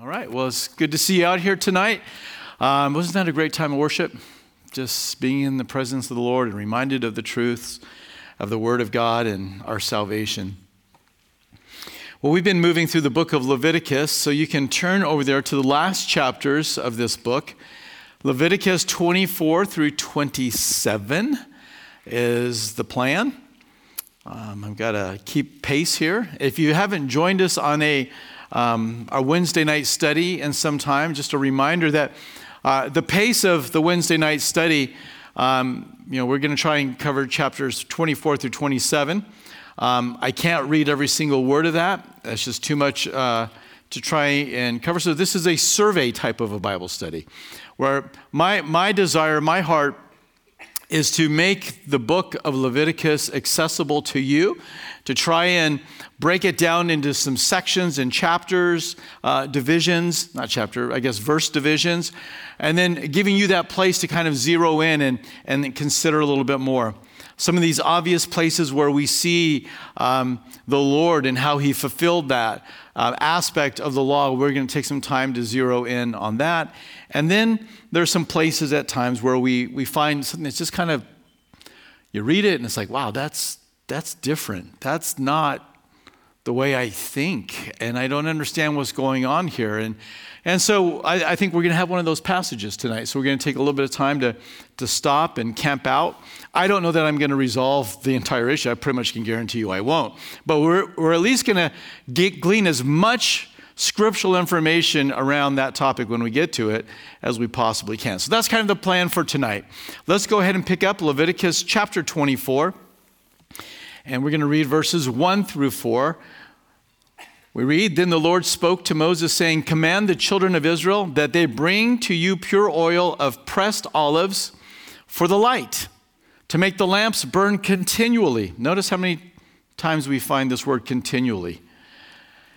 All right. Well, it's good to see you out here tonight. Um, wasn't that a great time of worship? Just being in the presence of the Lord and reminded of the truths of the Word of God and our salvation. Well, we've been moving through the book of Leviticus, so you can turn over there to the last chapters of this book. Leviticus 24 through 27 is the plan. Um, I've got to keep pace here. If you haven't joined us on a um, our Wednesday night study in some time. Just a reminder that uh, the pace of the Wednesday night study, um, you know, we're going to try and cover chapters 24 through 27. Um, I can't read every single word of that. That's just too much uh, to try and cover. So this is a survey type of a Bible study, where my my desire, my heart is to make the book of Leviticus accessible to you, to try and break it down into some sections and chapters, uh, divisions, not chapter, I guess verse divisions, and then giving you that place to kind of zero in and, and consider a little bit more. Some of these obvious places where we see um, the Lord and how He fulfilled that uh, aspect of the law, we're going to take some time to zero in on that. And then there are some places at times where we, we find something that's just kind of, you read it and it's like, wow, that's, that's different. That's not the way I think, and I don't understand what's going on here. And, and so I, I think we're going to have one of those passages tonight. So we're going to take a little bit of time to, to stop and camp out. I don't know that I'm going to resolve the entire issue. I pretty much can guarantee you I won't. But we're, we're at least going to glean as much scriptural information around that topic when we get to it as we possibly can. So that's kind of the plan for tonight. Let's go ahead and pick up Leviticus chapter 24. And we're going to read verses 1 through 4. We read, Then the Lord spoke to Moses, saying, Command the children of Israel that they bring to you pure oil of pressed olives for the light, to make the lamps burn continually. Notice how many times we find this word continually.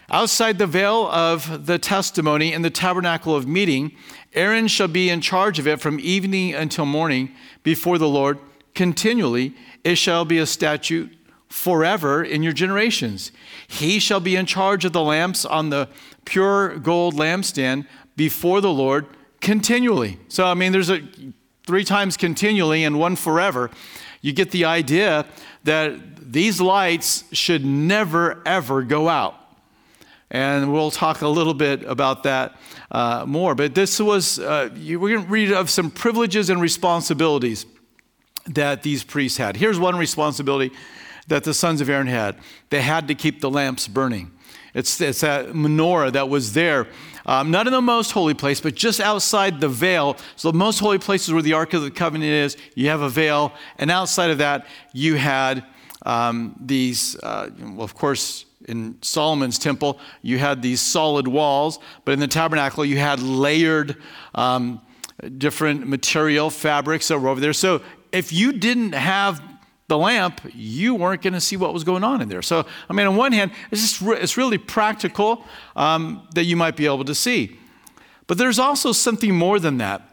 Outside the veil of the testimony in the tabernacle of meeting, Aaron shall be in charge of it from evening until morning before the Lord continually. It shall be a statute forever in your generations. He shall be in charge of the lamps on the pure gold lampstand before the Lord continually. So, I mean, there's a three times continually and one forever. You get the idea that these lights should never, ever go out. And we'll talk a little bit about that uh, more. But this was, uh, we're going to read of some privileges and responsibilities that these priests had. Here's one responsibility that the sons of Aaron had they had to keep the lamps burning. It's, it's that menorah that was there, um, not in the most holy place, but just outside the veil. So, the most holy place is where the Ark of the Covenant is. You have a veil, and outside of that, you had um, these, uh, well, of course, in Solomon's temple, you had these solid walls, but in the tabernacle, you had layered um, different material fabrics that were over there. So if you didn't have the lamp, you weren't going to see what was going on in there. So, I mean, on one hand, it's just re- it's really practical um, that you might be able to see. But there's also something more than that.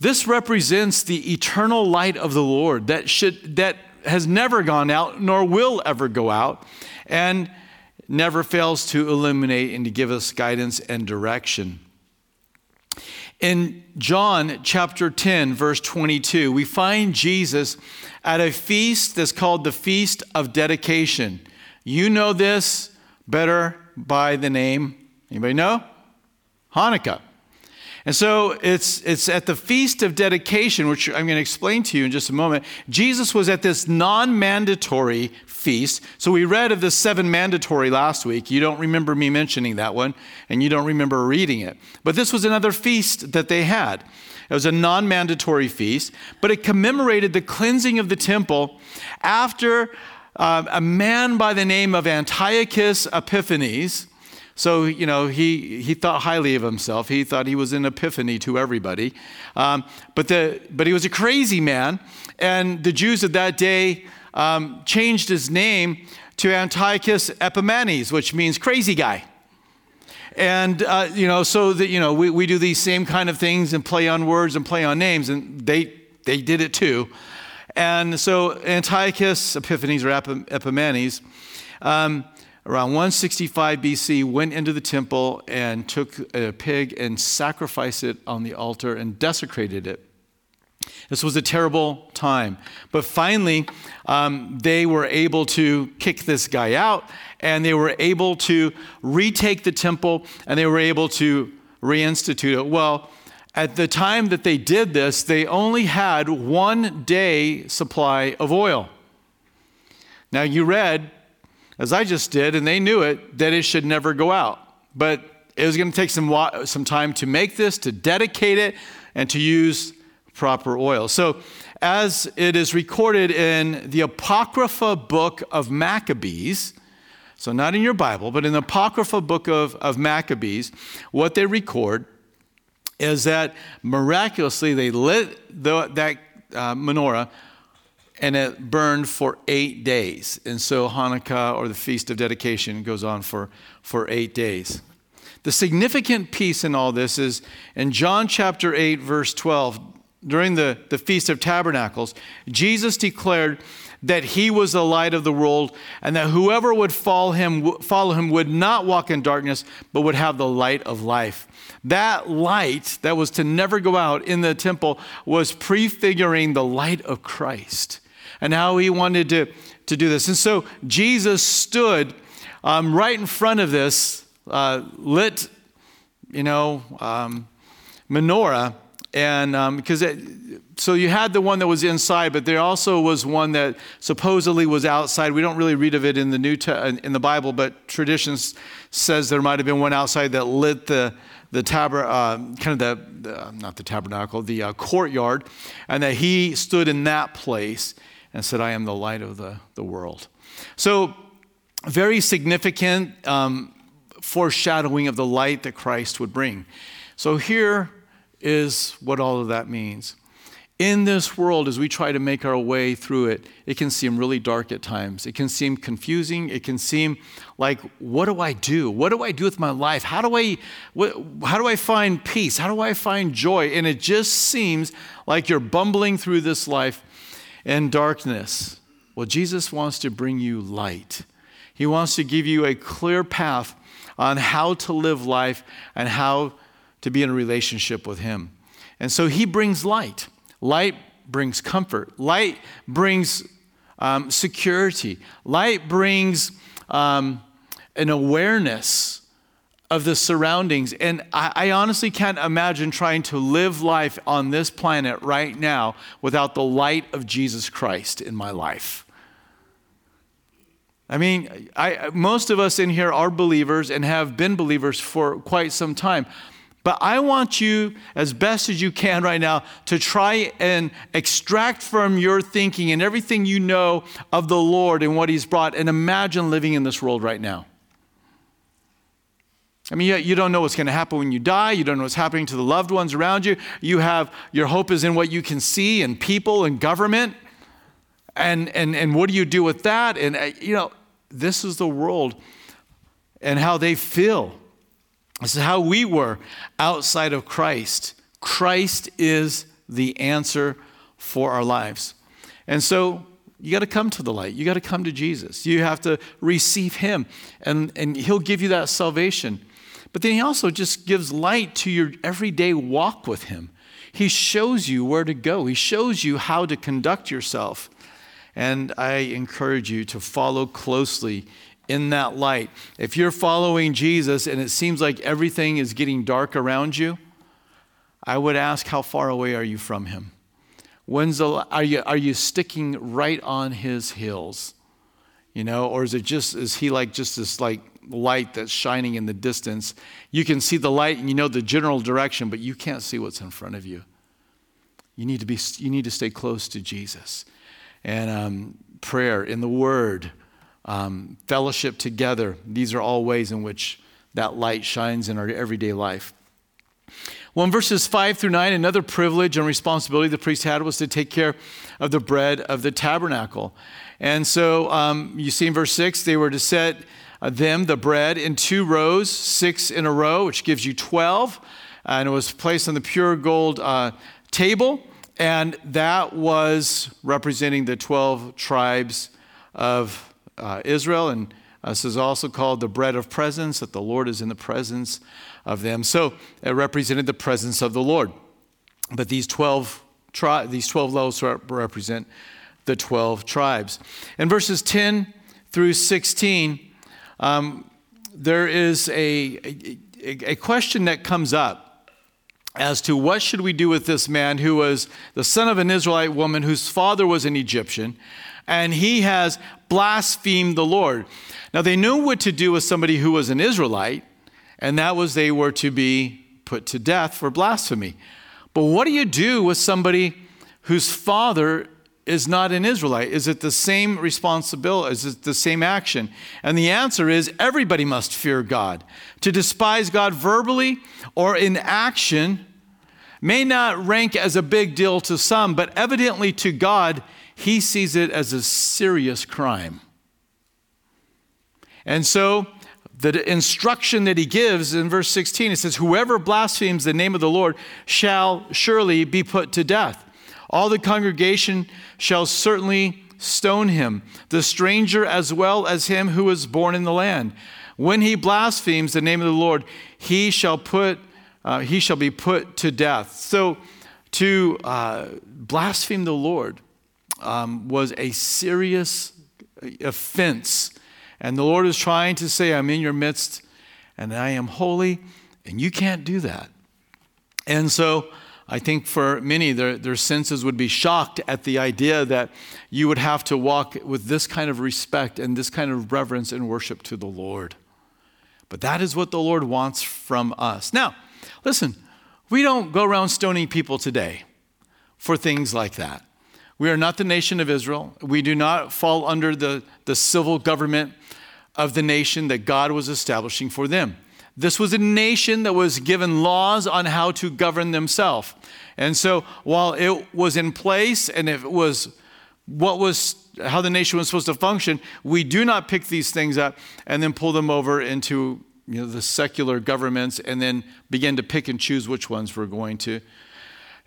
This represents the eternal light of the Lord that should that has never gone out nor will ever go out and never fails to illuminate and to give us guidance and direction. In John chapter 10, verse 22, we find Jesus at a feast that's called the Feast of Dedication. You know this better by the name, anybody know? Hanukkah. And so it's, it's at the Feast of Dedication, which I'm going to explain to you in just a moment. Jesus was at this non mandatory feast. So we read of the seven mandatory last week. You don't remember me mentioning that one, and you don't remember reading it. But this was another feast that they had. It was a non mandatory feast, but it commemorated the cleansing of the temple after uh, a man by the name of Antiochus Epiphanes so, you know, he, he thought highly of himself. He thought he was an epiphany to everybody. Um, but, the, but he was a crazy man. And the Jews of that day um, changed his name to Antiochus Epimanes, which means crazy guy. And, uh, you know, so that, you know, we, we do these same kind of things and play on words and play on names, and they, they did it too. And so Antiochus Epiphanes or Epimanes um, around 165 BC, went into the temple and took a pig and sacrificed it on the altar and desecrated it. This was a terrible time. But finally, um, they were able to kick this guy out and they were able to retake the temple and they were able to reinstitute it. Well, at the time that they did this, they only had one day supply of oil. Now, you read, as I just did, and they knew it, that it should never go out. But it was going to take some, some time to make this, to dedicate it, and to use proper oil. So, as it is recorded in the Apocrypha book of Maccabees, so not in your Bible, but in the Apocrypha book of, of Maccabees, what they record is that miraculously they lit the, that uh, menorah and it burned for eight days. And so Hanukkah or the Feast of Dedication goes on for, for eight days. The significant piece in all this is in John chapter 8, verse 12, during the, the Feast of Tabernacles, Jesus declared that he was the light of the world and that whoever would follow him, follow him would not walk in darkness, but would have the light of life. That light that was to never go out in the temple was prefiguring the light of Christ and how he wanted to, to do this. And so Jesus stood um, right in front of this uh, lit, you know, um, menorah and because um, so you had the one that was inside, but there also was one that supposedly was outside. We don't really read of it in the New in the Bible, but tradition says there might have been one outside that lit the the taber, uh, kind of the, the, not the tabernacle, the uh, courtyard, and that he stood in that place and said, "I am the light of the the world." So, very significant um, foreshadowing of the light that Christ would bring. So here is what all of that means. In this world, as we try to make our way through it, it can seem really dark at times. It can seem confusing. It can seem like, what do I do? What do I do with my life? How do I, what, how do I find peace? How do I find joy? And it just seems like you're bumbling through this life in darkness. Well, Jesus wants to bring you light. He wants to give you a clear path on how to live life and how to be in a relationship with Him. And so He brings light. Light brings comfort. Light brings um, security. Light brings um, an awareness of the surroundings. And I, I, honestly can't imagine trying to live life on this planet right now without the light of Jesus Christ in my life. I mean, I, most of us in here are believers and have been believers for quite some time. But I want you, as best as you can right now, to try and extract from your thinking and everything you know of the Lord and what He's brought, and imagine living in this world right now. I mean, you don't know what's going to happen when you die. You don't know what's happening to the loved ones around you. You have your hope is in what you can see and people and government. And, and, and what do you do with that? And, uh, you know, this is the world and how they feel this is how we were outside of Christ. Christ is the answer for our lives. And so you got to come to the light. You got to come to Jesus. You have to receive Him, and, and He'll give you that salvation. But then He also just gives light to your everyday walk with Him. He shows you where to go, He shows you how to conduct yourself. And I encourage you to follow closely in that light. If you're following Jesus and it seems like everything is getting dark around you, I would ask, how far away are you from him? When's the, are, you, are you sticking right on his heels? You know, or is it just, is he like just this like light that's shining in the distance? You can see the light and you know the general direction, but you can't see what's in front of you. You need to be, you need to stay close to Jesus. And um, prayer in the Word, um, fellowship together. These are all ways in which that light shines in our everyday life. Well, in verses 5 through 9, another privilege and responsibility the priest had was to take care of the bread of the tabernacle. And so um, you see in verse 6, they were to set them, the bread, in two rows, six in a row, which gives you 12. And it was placed on the pure gold uh, table. And that was representing the 12 tribes of uh, Israel, and Uh, this is also called the bread of presence, that the Lord is in the presence of them. So it represented the presence of the Lord. But these 12, tri- these 12 loaves represent the 12 tribes. In verses 10 through 16, um, there is a, a, a question that comes up as to what should we do with this man who was the son of an Israelite woman whose father was an Egyptian, and he has blasphemed the Lord. Now, they knew what to do with somebody who was an Israelite, and that was they were to be put to death for blasphemy. But what do you do with somebody whose father is not an Israelite? Is it the same responsibility? Is it the same action? And the answer is everybody must fear God. To despise God verbally or in action may not rank as a big deal to some, but evidently to God, he sees it as a serious crime. And so the instruction that he gives in verse 16 it says, Whoever blasphemes the name of the Lord shall surely be put to death. All the congregation shall certainly stone him, the stranger as well as him who is born in the land. When he blasphemes the name of the Lord, he shall put uh, he shall be put to death. So to uh, blaspheme the Lord um, was a serious offense and the Lord is trying to say, I'm in your midst and I am holy, and you can't do that. And so I think for many, their, their senses would be shocked at the idea that you would have to walk with this kind of respect and this kind of reverence and worship to the Lord. But that is what the Lord wants from us. Now, listen, we don't go around stoning people today for things like that. We are not the nation of Israel. We do not fall under the, the civil government of the nation that God was establishing for them. This was a nation that was given laws on how to govern themselves. And so while it was in place and it was what was how the nation was supposed to function, we do not pick these things up and then pull them over into you know, the secular governments and then begin to pick and choose which ones we're going to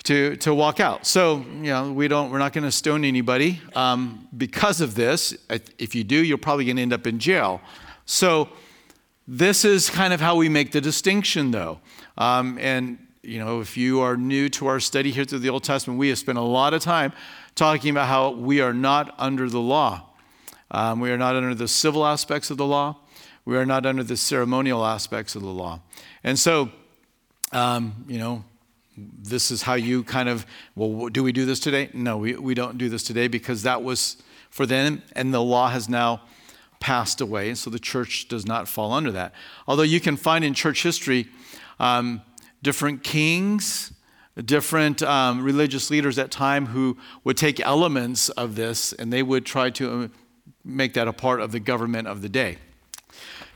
to, to walk out. So, you know, we don't, we're not going to stone anybody um, because of this. If you do, you're probably going to end up in jail. So, this is kind of how we make the distinction, though. Um, and, you know, if you are new to our study here through the Old Testament, we have spent a lot of time talking about how we are not under the law. Um, we are not under the civil aspects of the law. We are not under the ceremonial aspects of the law. And so, um, you know, this is how you kind of, well, do we do this today? No, we, we don't do this today because that was for them, and the law has now passed away, and so the church does not fall under that. Although you can find in church history um, different kings, different um, religious leaders at time who would take elements of this and they would try to uh, make that a part of the government of the day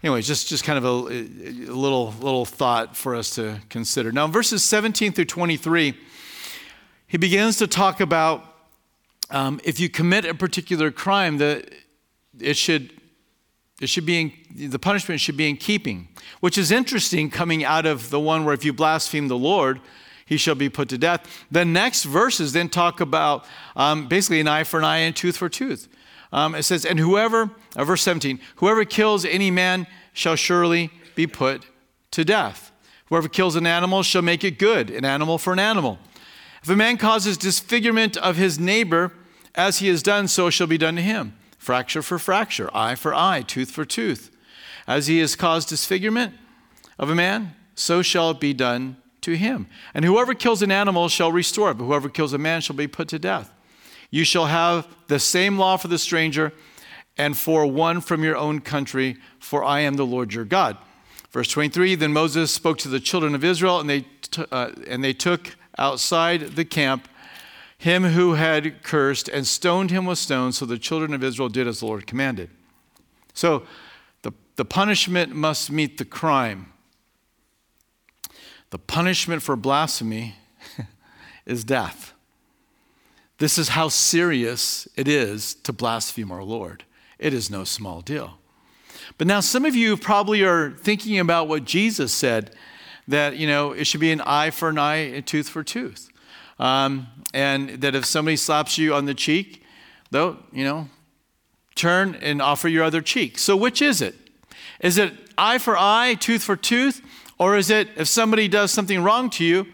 anyway, just, just kind of a, a, little, little thought for us to consider. Now, verses 17 through 23, he begins to talk about um, if you commit a particular crime, that it should, it should be in, the punishment should be in keeping, which is interesting coming out of the one where if you blaspheme the Lord, he shall be put to death. The next verses then talk about um, basically an eye for an eye and tooth for tooth. Um, it says, And whoever, uh, verse 17, whoever kills any man shall surely be put to death. Whoever kills an animal shall make it good, an animal for an animal. If a man causes disfigurement of his neighbor, as he has done, so shall be done to him. Fracture for fracture, eye for eye, tooth for tooth. As he has caused disfigurement of a man, so shall it be done to him. And whoever kills an animal shall restore it, but whoever kills a man shall be put to death. You shall have the same law for the stranger and for one from your own country, for I am the Lord your God. Verse 23 Then Moses spoke to the children of Israel, and they, t- uh, and they took outside the camp him who had cursed and stoned him with stones. So the children of Israel did as the Lord commanded. So the, the punishment must meet the crime. The punishment for blasphemy is death. This is how serious it is to blaspheme our Lord. It is no small deal. But now, some of you probably are thinking about what Jesus said that, you know, it should be an eye for an eye, a tooth for tooth. Um, and that if somebody slaps you on the cheek, though, you know, turn and offer your other cheek. So, which is it? Is it eye for eye, tooth for tooth? Or is it if somebody does something wrong to you,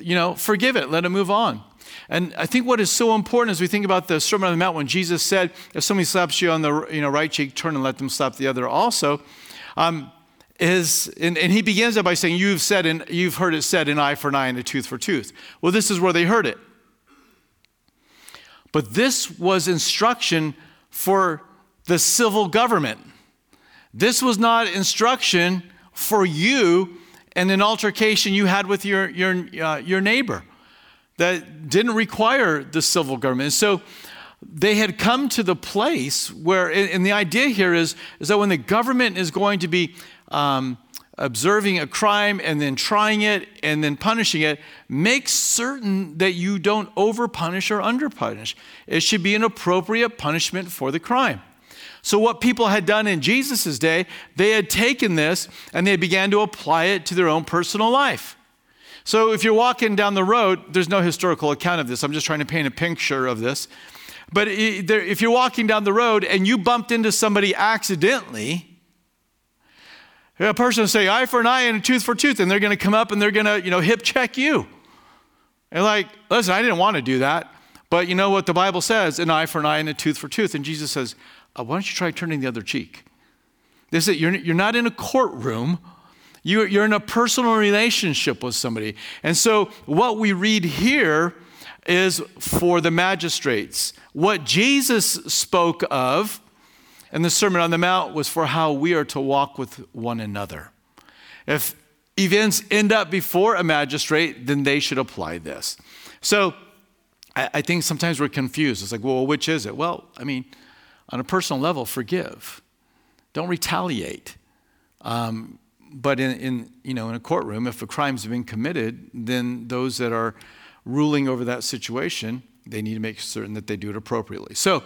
you know, forgive it, let it move on? And I think what is so important as we think about the Sermon on the Mount when Jesus said, if somebody slaps you on the you know, right cheek, turn and let them slap the other also, um, is, and, and he begins it by saying, you've said, and you've heard it said, an eye for an eye and a tooth for tooth. Well, this is where they heard it. But this was instruction for the civil government. This was not instruction for you and an altercation you had with your, your, uh, your neighbor that didn't require the civil government. And so they had come to the place where, and the idea here is, is that when the government is going to be um, observing a crime and then trying it and then punishing it, make certain that you don't over punish or under punish. It should be an appropriate punishment for the crime. So, what people had done in Jesus' day, they had taken this and they began to apply it to their own personal life. So, if you're walking down the road, there's no historical account of this. I'm just trying to paint a picture of this. But if you're walking down the road and you bumped into somebody accidentally, a person will say eye for an eye and a tooth for tooth, and they're going to come up and they're going to, you know, hip check you. And like, listen, I didn't want to do that, but you know what the Bible says: an eye for an eye and a tooth for tooth. And Jesus says, oh, why don't you try turning the other cheek? This is, you're, you're not in a courtroom. You, you're in a personal relationship with somebody. And so, what we read here is for the magistrates. What Jesus spoke of in the Sermon on the Mount was for how we are to walk with one another. If events end up before a magistrate, then they should apply this. So I, I think sometimes we're confused. It's like, well, which is it? Well, I mean, on a personal level, forgive. Don't retaliate. Um, but in, in, you know, in a courtroom, if a crime's been committed, then those that are ruling over that situation, they need to make certain that they do it appropriately. So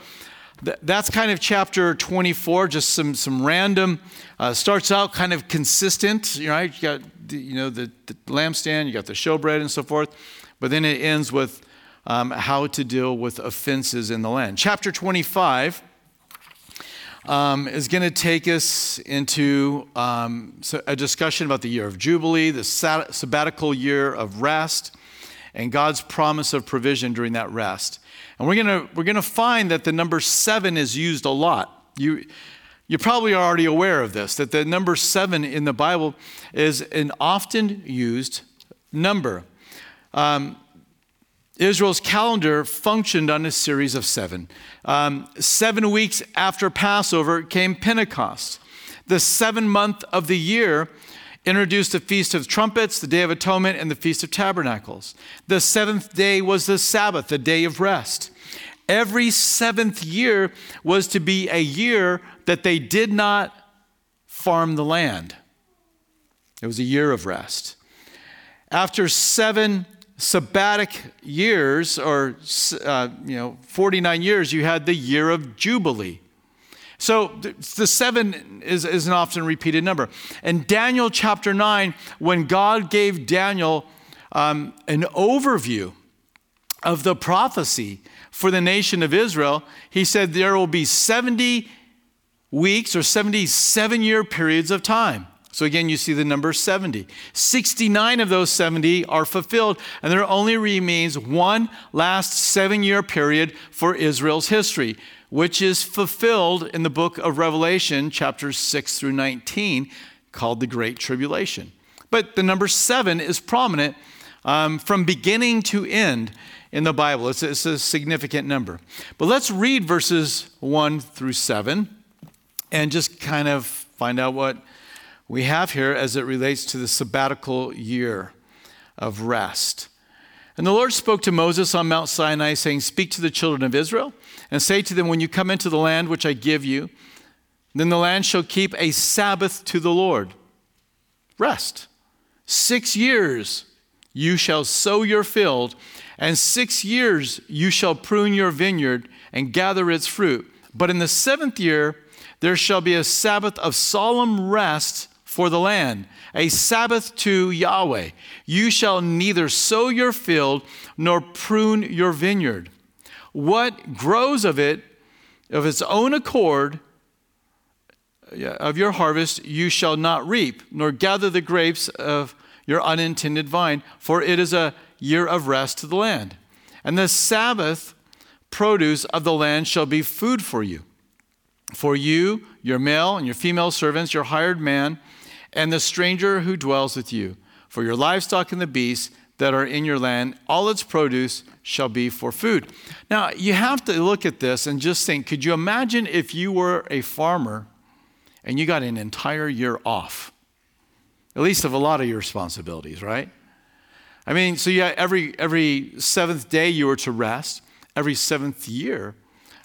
that's kind of chapter 24, just some, some random, uh, starts out kind of consistent, right? You got, the, you know, the, the lampstand, you got the showbread and so forth, but then it ends with um, how to deal with offenses in the land. Chapter 25 um, is going to take us into um, a discussion about the year of Jubilee, the sabbatical year of rest, and God's promise of provision during that rest. And we're going we're gonna find that the number seven is used a lot. You, you probably are already aware of this, that the number seven in the Bible is an often used number. Um, Israel's calendar functioned on a series of seven. Um, seven weeks after Passover came Pentecost. The seventh month of the year introduced the Feast of Trumpets, the Day of Atonement, and the Feast of Tabernacles. The seventh day was the Sabbath, the day of rest. Every seventh year was to be a year that they did not farm the land. It was a year of rest. After seven sabbatic years, or uh, you know, 49 years, you had the year of Jubilee. So the seven is, is an often repeated number. In Daniel chapter 9, when God gave Daniel um, an overview of the prophecy for the nation of Israel, he said there will be 70 weeks or 77 year periods of time. So again, you see the number 70. 69 of those 70 are fulfilled, and there only remains one last seven year period for Israel's history which is fulfilled in the book of Revelation, chapters 6 through 19, called the Great Tribulation. But the number seven is prominent um, from beginning to end in the Bible. It's, it's a significant number. But let's read verses 1 through 7 and just kind of find out what we have here as it relates to the sabbatical year of rest. And the Lord spoke to Moses on Mount Sinai, saying, Speak to the children of Israel and say to them, When you come into the land which I give you, then the land shall keep a Sabbath to the Lord. Rest. Six years you shall sow your field, and six years you shall prune your vineyard and gather its fruit. But in the seventh year there shall be a Sabbath of solemn rest for the land, a Sabbath to Yahweh. You shall neither sow your field nor prune your vineyard what grows of it of its own accord of your harvest you shall not reap, nor gather the grapes of your unintended vine, for it is a year of rest to the land. And the Sabbath produce of the land shall be food for you. For you, your male and your female servants, your hired man, and the stranger who dwells with you, for your livestock and the beasts that are in your land, all its produce shall be for food. Now, you have to look at this and just think could you imagine if you were a farmer and you got an entire year off? At least of a lot of your responsibilities, right? I mean, so yeah, every every seventh day you were to rest. Every seventh year,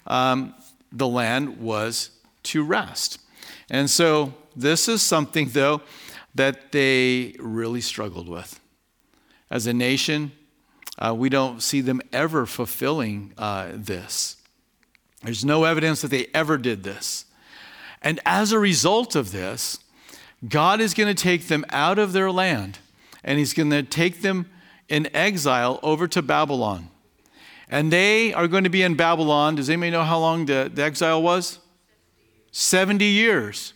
um, the land was to rest. And so this is something, though, that they really struggled with. As a nation, uh, we don't see them ever fulfilling uh, this. There's no evidence that they ever did this. And as a result of this, God is going to take them out of their land and He's going to take them in exile over to Babylon. And they are going to be in Babylon. Does anybody know how long the, the exile was? 70 years.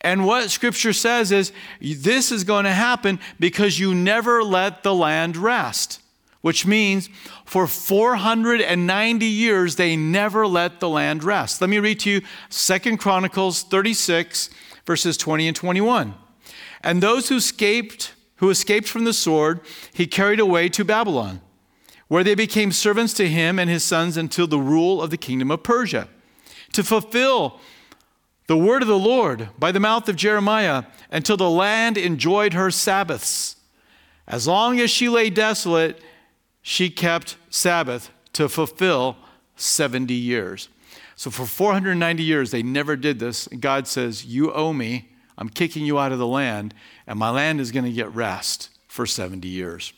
And what scripture says is this is going to happen because you never let the land rest, which means for 490 years they never let the land rest. Let me read to you Second Chronicles 36 verses 20 and 21. And those who escaped who escaped from the sword, he carried away to Babylon, where they became servants to him and his sons until the rule of the kingdom of Persia, to fulfill the word of the Lord by the mouth of Jeremiah until the land enjoyed her Sabbaths. As long as she lay desolate, she kept Sabbath to fulfill 70 years. So for 490 years, they never did this. God says, You owe me. I'm kicking you out of the land, and my land is going to get rest for 70 years.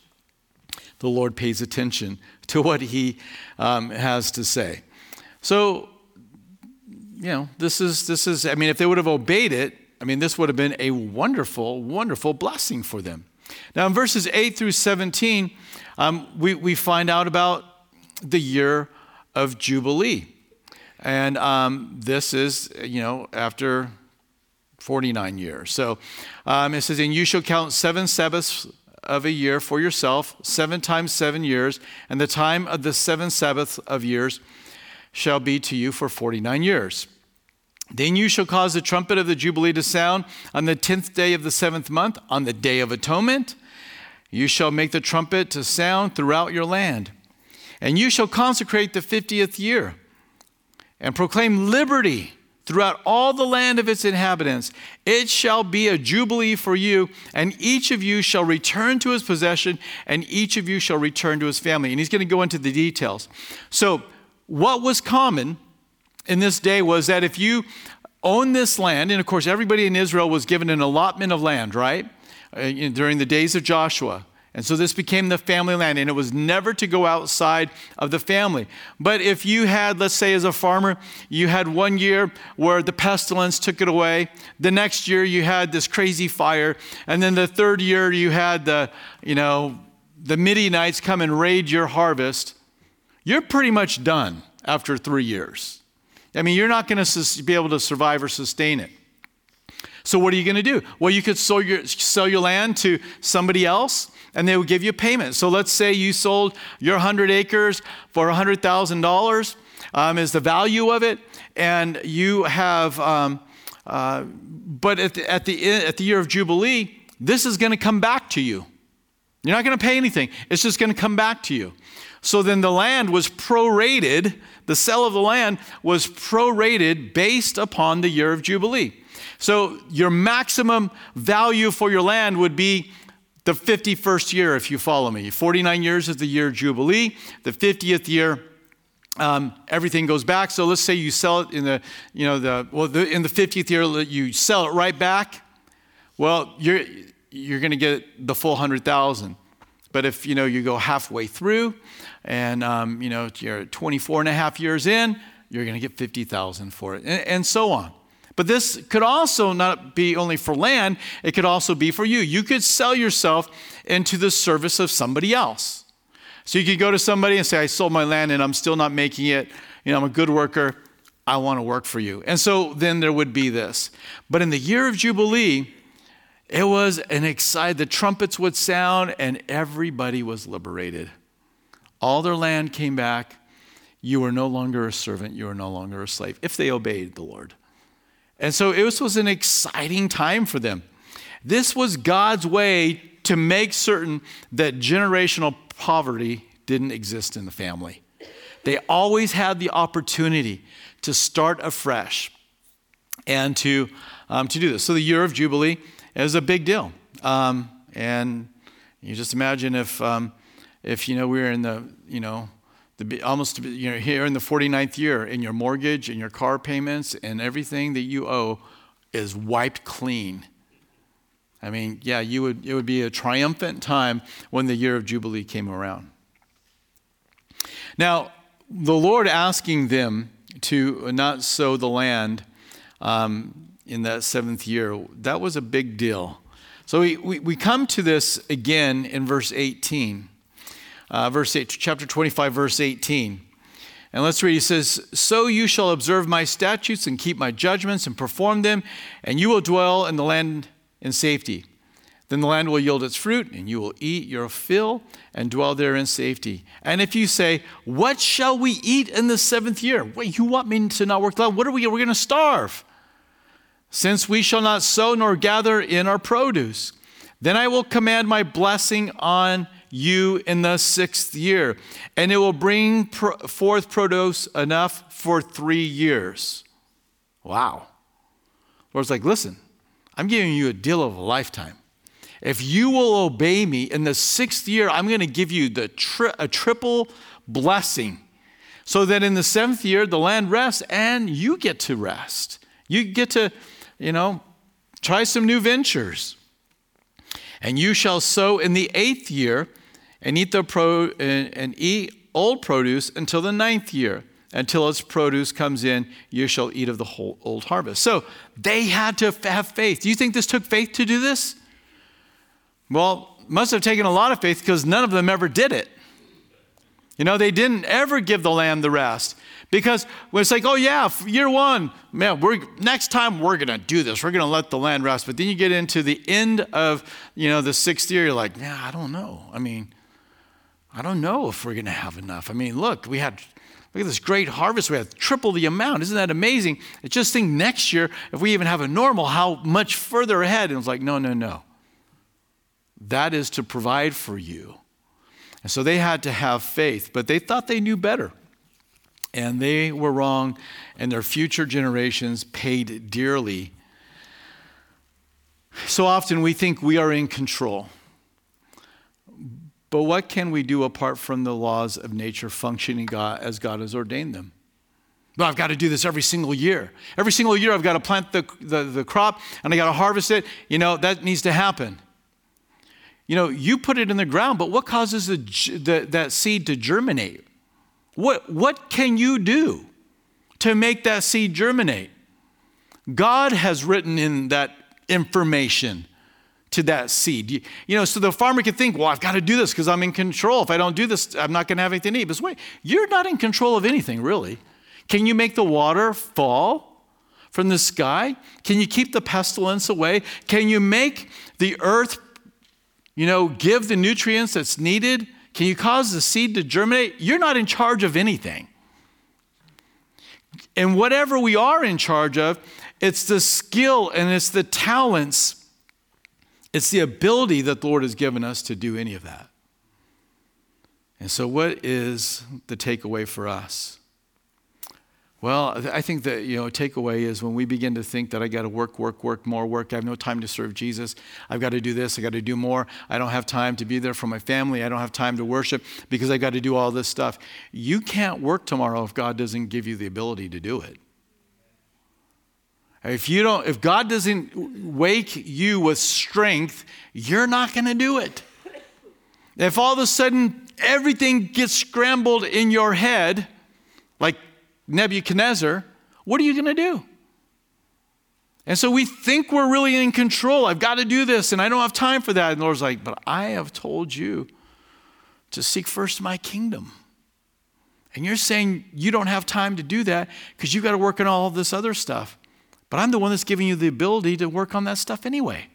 The Lord pays attention to what he um, has to say. So, you know, this is, this is, I mean, if they would have obeyed it, I mean, this would have been a wonderful, wonderful blessing for them. Now, in verses 8 through 17, um, we, we find out about the year of Jubilee. And um, this is, you know, after 49 years. So um, it says, And you shall count seven Sabbaths of a year for yourself, seven times seven years, and the time of the seven Sabbaths of years shall be to you for 49 years. Then you shall cause the trumpet of the Jubilee to sound on the tenth day of the seventh month, on the day of atonement. You shall make the trumpet to sound throughout your land. And you shall consecrate the fiftieth year and proclaim liberty throughout all the land of its inhabitants. It shall be a jubilee for you, and each of you shall return to his possession, and each of you shall return to his family. And he's going to go into the details. So, what was common in this day was that if you own this land, and of course, everybody in Israel was given an allotment of land, right? Uh, during the days of Joshua. And so this became the family land, and it was never to go outside of the family. But if you had, let's say, as a farmer, you had one year where the pestilence took it away, the next year you had this crazy fire, and then the third year you had the, you know, the Midianites come and raid your harvest, you're pretty much done after three years. I mean, you're not going to be able to survive or sustain it. So, what are you going to do? Well, you could sell your, sell your land to somebody else and they would give you payment. So let's say you sold your 100 acres for $100,000 um, is the value of it, and you have, um, uh, but at the, at, the, at the year of Jubilee, this is going to come back to you. You're not going to pay anything, it's just going to come back to you. So then the land was prorated, the sale of the land was prorated based upon the year of Jubilee. So your maximum value for your land would be the 51st year, if you follow me. 49 years is the year Jubilee. The 50th year, um, everything goes back. So let's say you sell it in the, you know, the, well, the, in the 50th year, you sell it right back. Well, you're, you're going to get the full 100,000. But if, you know, you go halfway through and, um, you know, you're 24 and a half years in, you're going to get 50,000 for it, and, and so on. But this could also not be only for land, it could also be for you. You could sell yourself into the service of somebody else. So you could go to somebody and say, I sold my land and I'm still not making it. You know, I'm a good worker. I want to work for you. And so then there would be this. But in the year of Jubilee, it was an exciting, the trumpets would sound and everybody was liberated. All their land came back. You are no longer a servant, you are no longer a slave, if they obeyed the Lord. And so it was, an exciting time for them. This was God's way to make certain that generational poverty didn't exist in the family. They always had the opportunity to start afresh and to, um, to do this. So the year of Jubilee is a big deal. Um, and you just imagine if, um, if you know, we were in the, you know, the, almost you know, here in the 49th year, and your mortgage and your car payments and everything that you owe is wiped clean. I mean, yeah, you would, it would be a triumphant time when the year of Jubilee came around. Now, the Lord asking them to not sow the land um, in that seventh year, that was a big deal. So we, we, we come to this again in verse 18. Uh, verse 8, chapter 25, verse 18. And let's read. He says, So you shall observe my statutes and keep my judgments and perform them, and you will dwell in the land in safety. Then the land will yield its fruit, and you will eat your fill and dwell there in safety. And if you say, What shall we eat in the seventh year? Wait, you want me to not work the land? What are we? We're going to starve. Since we shall not sow nor gather in our produce, then I will command my blessing on you in the sixth year, and it will bring forth produce enough for three years. Wow. Lord's like, listen, I'm giving you a deal of a lifetime. If you will obey me in the sixth year, I'm going to give you the tri- a triple blessing so that in the seventh year the land rests and you get to rest. You get to, you know, try some new ventures. And you shall sow in the eighth year and eat the pro and, eat old produce until the ninth year. Until its produce comes in, you shall eat of the whole old harvest. So they had to have faith. Do you think this took faith to do this? Well, must have taken a lot of faith because none of them ever did it. You know, they didn't ever give the land the rest. Because it's like, oh yeah, year one, man, we're next time we're gonna do this. We're gonna let the land rest. But then you get into the end of you know the sixth year, you're like, yeah, I don't know. I mean, I don't know if we're gonna have enough. I mean, look, we had look at this great harvest. We had triple the amount. Isn't that amazing? Just think next year, if we even have a normal, how much further ahead? And it's like, no, no, no. That is to provide for you. And so they had to have faith, but they thought they knew better. And they were wrong, and their future generations paid dearly. So often we think we are in control. But what can we do apart from the laws of nature functioning God, as God has ordained them? Well, I've got to do this every single year. Every single year, I've got to plant the, the, the crop and I got to harvest it. You know, that needs to happen. You know, you put it in the ground, but what causes the, the, that seed to germinate? What, what can you do to make that seed germinate? God has written in that information to that seed. You, you, know, so the farmer can think, well, I've got to do this because I'm in control. If I don't do this, I'm not going to have anything to eat. But wait, you're not in control of anything, really. Can you make the water fall from the sky? Can you keep the pestilence away? Can you make the earth, you know, give the nutrients that's needed? Can you cause the seed to germinate? You're not in charge of anything. And whatever we are in charge of, it's the skill and it's the talents, it's the ability that the Lord has given us to do any of that. And so, what is the takeaway for us? Well, I think that, you know, takeaway is when we begin to think that I got to work, work, work, more work. I have no time to serve Jesus. I've got to do this. I got to do more. I don't have time to be there for my family. I don't have time to worship because I got to do all this stuff. You can't work tomorrow if God doesn't give you the ability to do it. If you don't, if God doesn't wake you with strength, you're not going to do it. If all of a sudden everything gets scrambled in your head, like Nebuchadnezzar, what are you going to do? And so we think we're really in control. I've got to do this, and I don't have time for that. And the Lord's like, But I have told you to seek first my kingdom. And you're saying you don't have time to do that because you've got to work on all this other stuff. But I'm the one that's giving you the ability to work on that stuff anyway.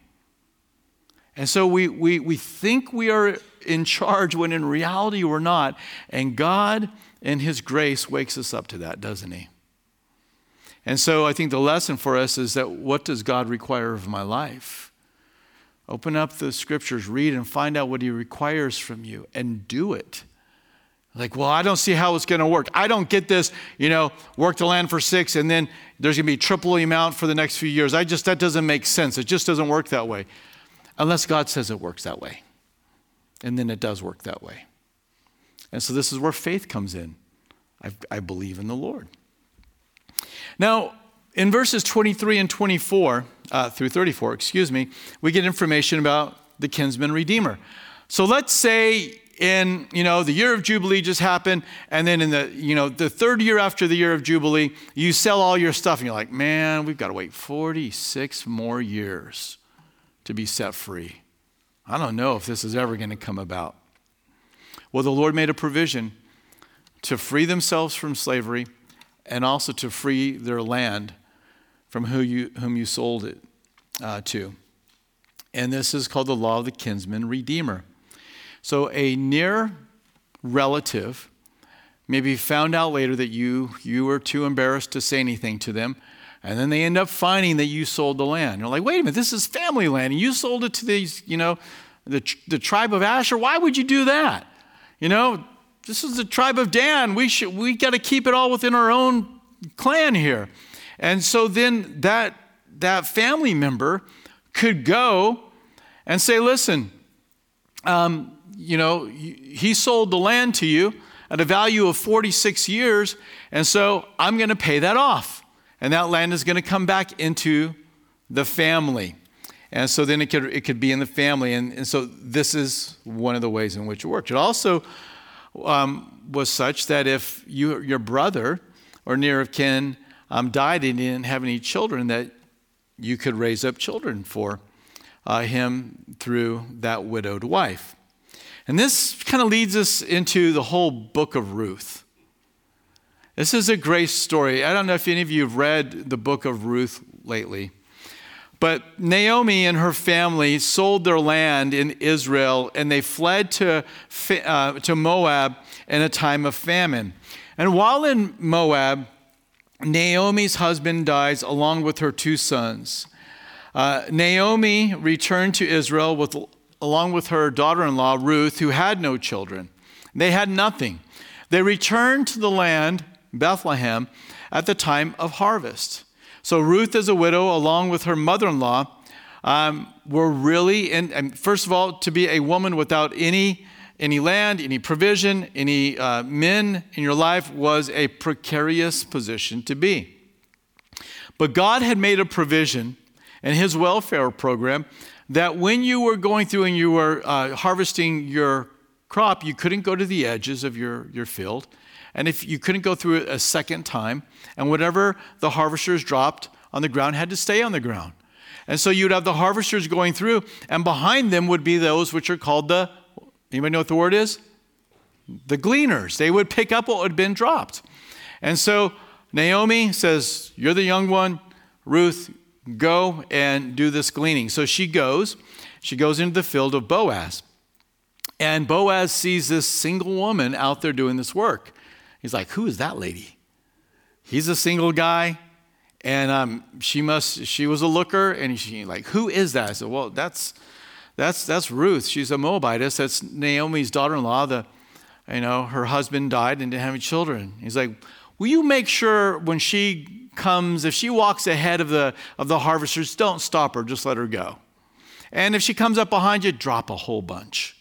And so we, we, we think we are in charge when in reality we're not. And God, in His grace, wakes us up to that, doesn't He? And so I think the lesson for us is that what does God require of my life? Open up the scriptures, read, and find out what He requires from you and do it. Like, well, I don't see how it's going to work. I don't get this, you know, work the land for six and then there's going to be triple the amount for the next few years. I just, that doesn't make sense. It just doesn't work that way. Unless God says it works that way. And then it does work that way. And so this is where faith comes in. I, I believe in the Lord. Now, in verses 23 and 24, uh, through 34, excuse me, we get information about the kinsman redeemer. So let's say in you know the year of jubilee just happened and then in the you know the third year after the year of jubilee you sell all your stuff and you're like man we've got to wait 46 more years to be set free. I don't know if this is ever going to come about. Well the lord made a provision to free themselves from slavery and also to free their land from who you, whom you sold it uh, to. And this is called the law of the kinsman redeemer so a near relative maybe found out later that you, you were too embarrassed to say anything to them. And then they end up finding that you sold the land. You're like, wait a minute, this is family land. And you sold it to these, you know, the, the tribe of Asher. Why would you do that? You know, this is the tribe of Dan. We should we got to keep it all within our own clan here. And so then that that family member could go and say, listen, um, you know, he sold the land to you at a value of 46 years, and so I'm going to pay that off. And that land is going to come back into the family. And so then it could, it could be in the family. And, and so this is one of the ways in which it worked. It also um, was such that if you, your brother or near of kin um, died and didn't have any children, that you could raise up children for uh, him through that widowed wife. And this kind of leads us into the whole book of Ruth. This is a great story. I don't know if any of you have read the book of Ruth lately, but Naomi and her family sold their land in Israel and they fled to, uh, to Moab in a time of famine. And while in Moab, Naomi's husband dies along with her two sons. Uh, Naomi returned to Israel with along with her daughter in law, Ruth, who had no children. They had nothing. They returned to the land, Bethlehem, at the time of harvest. So Ruth, as a widow, along with her mother in law, um, were really, in, and first of all, to be a woman without any, any land, any provision, any uh, men in your life was a precarious position to be. But God had made a provision in His welfare program that when you were going through and you were uh, harvesting your crop, you couldn't go to the edges of your, your field. And if you couldn't go through it a second time, and whatever the harvesters dropped on the ground had to stay on the ground. And so you'd have the harvesters going through, and behind them would be those which are called the, anybody know what the word is? The gleaners. They would pick up what had been dropped. And so Naomi says, You're the young one. Ruth, Go and do this gleaning. So she goes. She goes into the field of Boaz. And Boaz sees this single woman out there doing this work. He's like, Who is that lady? He's a single guy. And um, she must, she was a looker. And she's like, Who is that? I said, Well, that's, that's, that's Ruth. She's a Moabitess. That's Naomi's daughter in law. The, you know, her husband died and didn't have any children. He's like, Will you make sure when she comes, if she walks ahead of the, of the harvesters, don't stop her, just let her go. And if she comes up behind you, drop a whole bunch.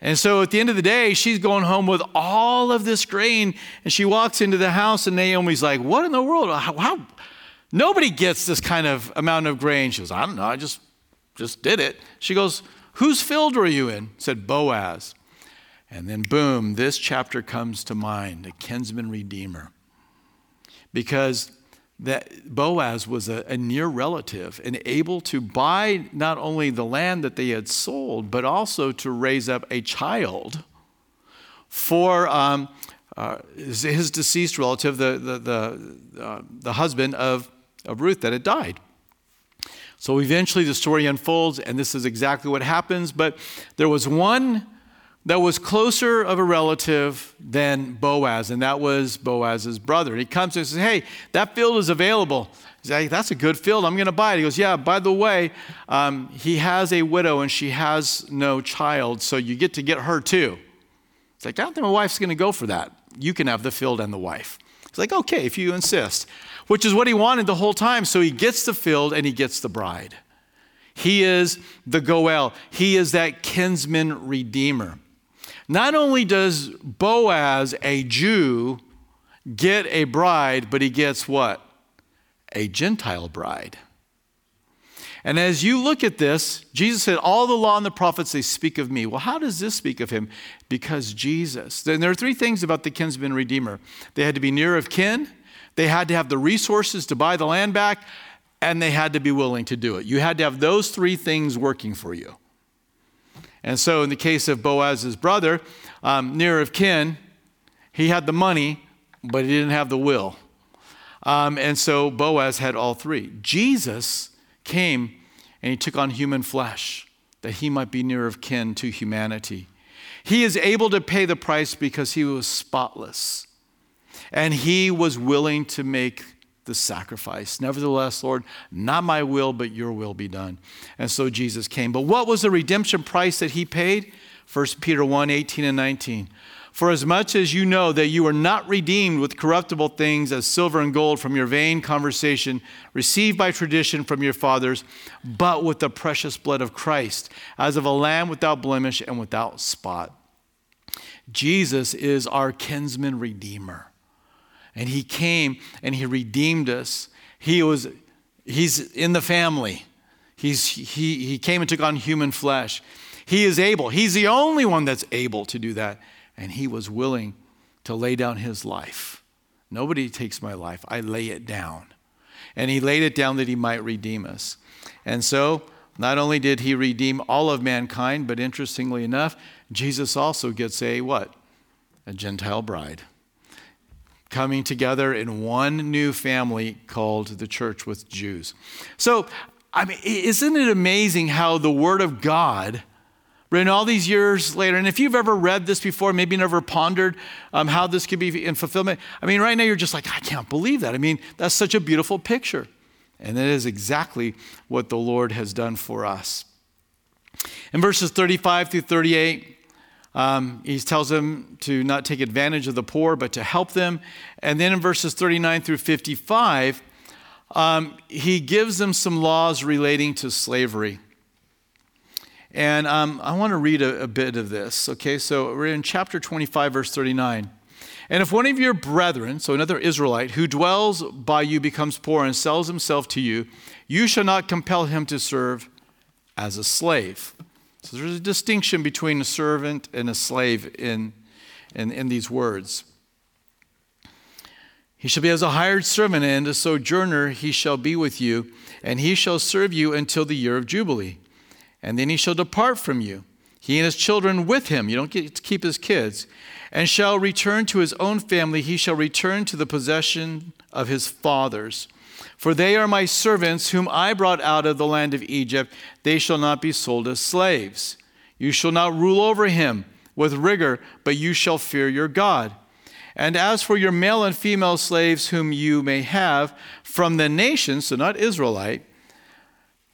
And so at the end of the day, she's going home with all of this grain, and she walks into the house, and Naomi's like, What in the world? How, how? Nobody gets this kind of amount of grain. She goes, I don't know, I just, just did it. She goes, Whose field were you in? Said Boaz. And then, boom, this chapter comes to mind a kinsman redeemer because that Boaz was a, a, near relative and able to buy not only the land that they had sold, but also to raise up a child for, um, uh, his deceased relative, the, the, the, uh, the husband of, of Ruth that had died. So eventually the story unfolds, and this is exactly what happens. But there was one that was closer of a relative than Boaz, and that was Boaz's brother. And he comes and says, Hey, that field is available. He's like, That's a good field. I'm going to buy it. He goes, Yeah, by the way, um, he has a widow and she has no child, so you get to get her too. It's like, I don't think my wife's going to go for that. You can have the field and the wife. He's like, Okay, if you insist, which is what he wanted the whole time. So he gets the field and he gets the bride. He is the Goel, he is that kinsman redeemer. Not only does Boaz, a Jew, get a bride, but he gets what? A Gentile bride. And as you look at this, Jesus said, All the law and the prophets, they speak of me. Well, how does this speak of him? Because Jesus. Then there are three things about the kinsman redeemer they had to be near of kin, they had to have the resources to buy the land back, and they had to be willing to do it. You had to have those three things working for you. And so, in the case of Boaz's brother, um, near of kin, he had the money, but he didn't have the will. Um, and so Boaz had all three. Jesus came and he took on human flesh that he might be near of kin to humanity. He is able to pay the price because he was spotless and he was willing to make the sacrifice. Nevertheless, Lord, not my will, but your will be done. And so Jesus came. But what was the redemption price that he paid? 1 Peter 1 18 and 19. For as much as you know that you are not redeemed with corruptible things as silver and gold from your vain conversation received by tradition from your fathers, but with the precious blood of Christ, as of a lamb without blemish and without spot. Jesus is our kinsman redeemer. And he came and he redeemed us. He was, he's in the family. He's, he, he came and took on human flesh. He is able. He's the only one that's able to do that. And he was willing to lay down his life. Nobody takes my life, I lay it down. And he laid it down that he might redeem us. And so, not only did he redeem all of mankind, but interestingly enough, Jesus also gets a what? A Gentile bride coming together in one new family called the church with Jews. So, I mean, isn't it amazing how the Word of God, written all these years later, and if you've ever read this before, maybe never pondered um, how this could be in fulfillment, I mean, right now you're just like, I can't believe that. I mean, that's such a beautiful picture. And that is exactly what the Lord has done for us. In verses 35 through 38, um, he tells them to not take advantage of the poor, but to help them. And then in verses 39 through 55, um, he gives them some laws relating to slavery. And um, I want to read a, a bit of this. Okay, so we're in chapter 25, verse 39. And if one of your brethren, so another Israelite, who dwells by you becomes poor and sells himself to you, you shall not compel him to serve as a slave. So there's a distinction between a servant and a slave in, in, in these words. He shall be as a hired servant and a sojourner, he shall be with you, and he shall serve you until the year of Jubilee. And then he shall depart from you, he and his children with him. You don't get to keep his kids. And shall return to his own family, he shall return to the possession of his fathers. For they are my servants, whom I brought out of the land of Egypt. They shall not be sold as slaves. You shall not rule over him with rigor, but you shall fear your God. And as for your male and female slaves, whom you may have from the nations, so not Israelite,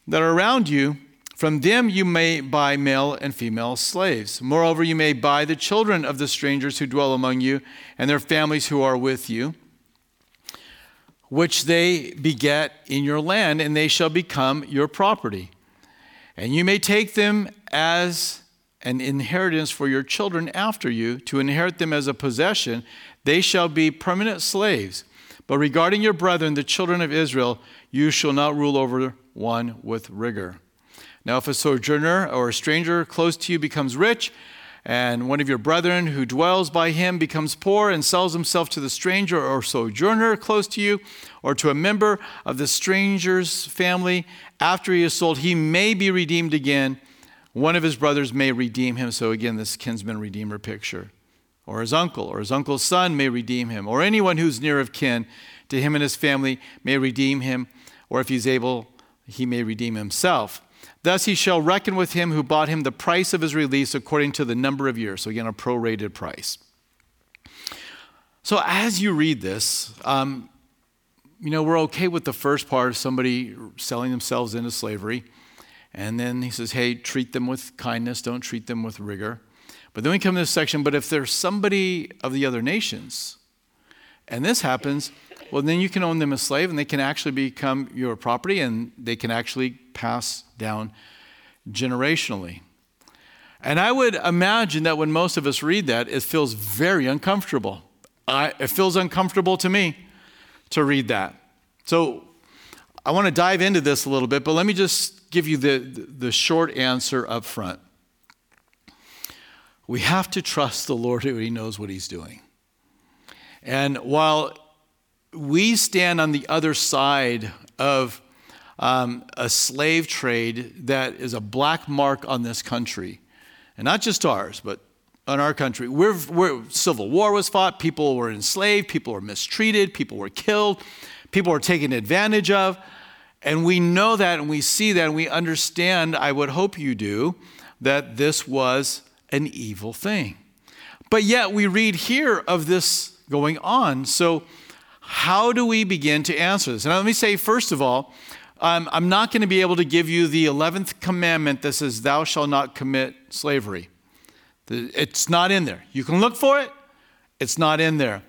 that are around you, from them you may buy male and female slaves. Moreover, you may buy the children of the strangers who dwell among you, and their families who are with you which they beget in your land, and they shall become your property. And you may take them as an inheritance for your children after you, to inherit them as a possession. They shall be permanent slaves. But regarding your brethren, the children of Israel, you shall not rule over one with rigor. Now, if a sojourner or a stranger close to you becomes rich, and one of your brethren who dwells by him becomes poor and sells himself to the stranger or sojourner close to you, or to a member of the stranger's family, after he is sold, he may be redeemed again. One of his brothers may redeem him. So, again, this kinsman redeemer picture. or his uncle, or his uncle's son may redeem him, or anyone who's near of kin to him and his family may redeem him, or if he's able, he may redeem himself. Thus he shall reckon with him who bought him the price of his release according to the number of years. So, again, a prorated price. So, as you read this, um, you know, we're okay with the first part of somebody selling themselves into slavery. And then he says, hey, treat them with kindness, don't treat them with rigor. But then we come to this section, but if there's somebody of the other nations, and this happens, well, then you can own them as slave and they can actually become your property and they can actually pass down generationally. And I would imagine that when most of us read that, it feels very uncomfortable. I, it feels uncomfortable to me to read that. So I want to dive into this a little bit, but let me just give you the, the short answer up front. We have to trust the Lord who He knows what He's doing. And while we stand on the other side of um, a slave trade that is a black mark on this country, and not just ours, but on our country. We're, we're, civil war was fought, people were enslaved, people were mistreated, people were killed, people were taken advantage of. And we know that and we see that and we understand, I would hope you do, that this was an evil thing. But yet we read here of this going on. So, how do we begin to answer this? And let me say, first of all, um, I'm not going to be able to give you the 11th commandment that says, Thou shalt not commit slavery. It's not in there. You can look for it, it's not in there.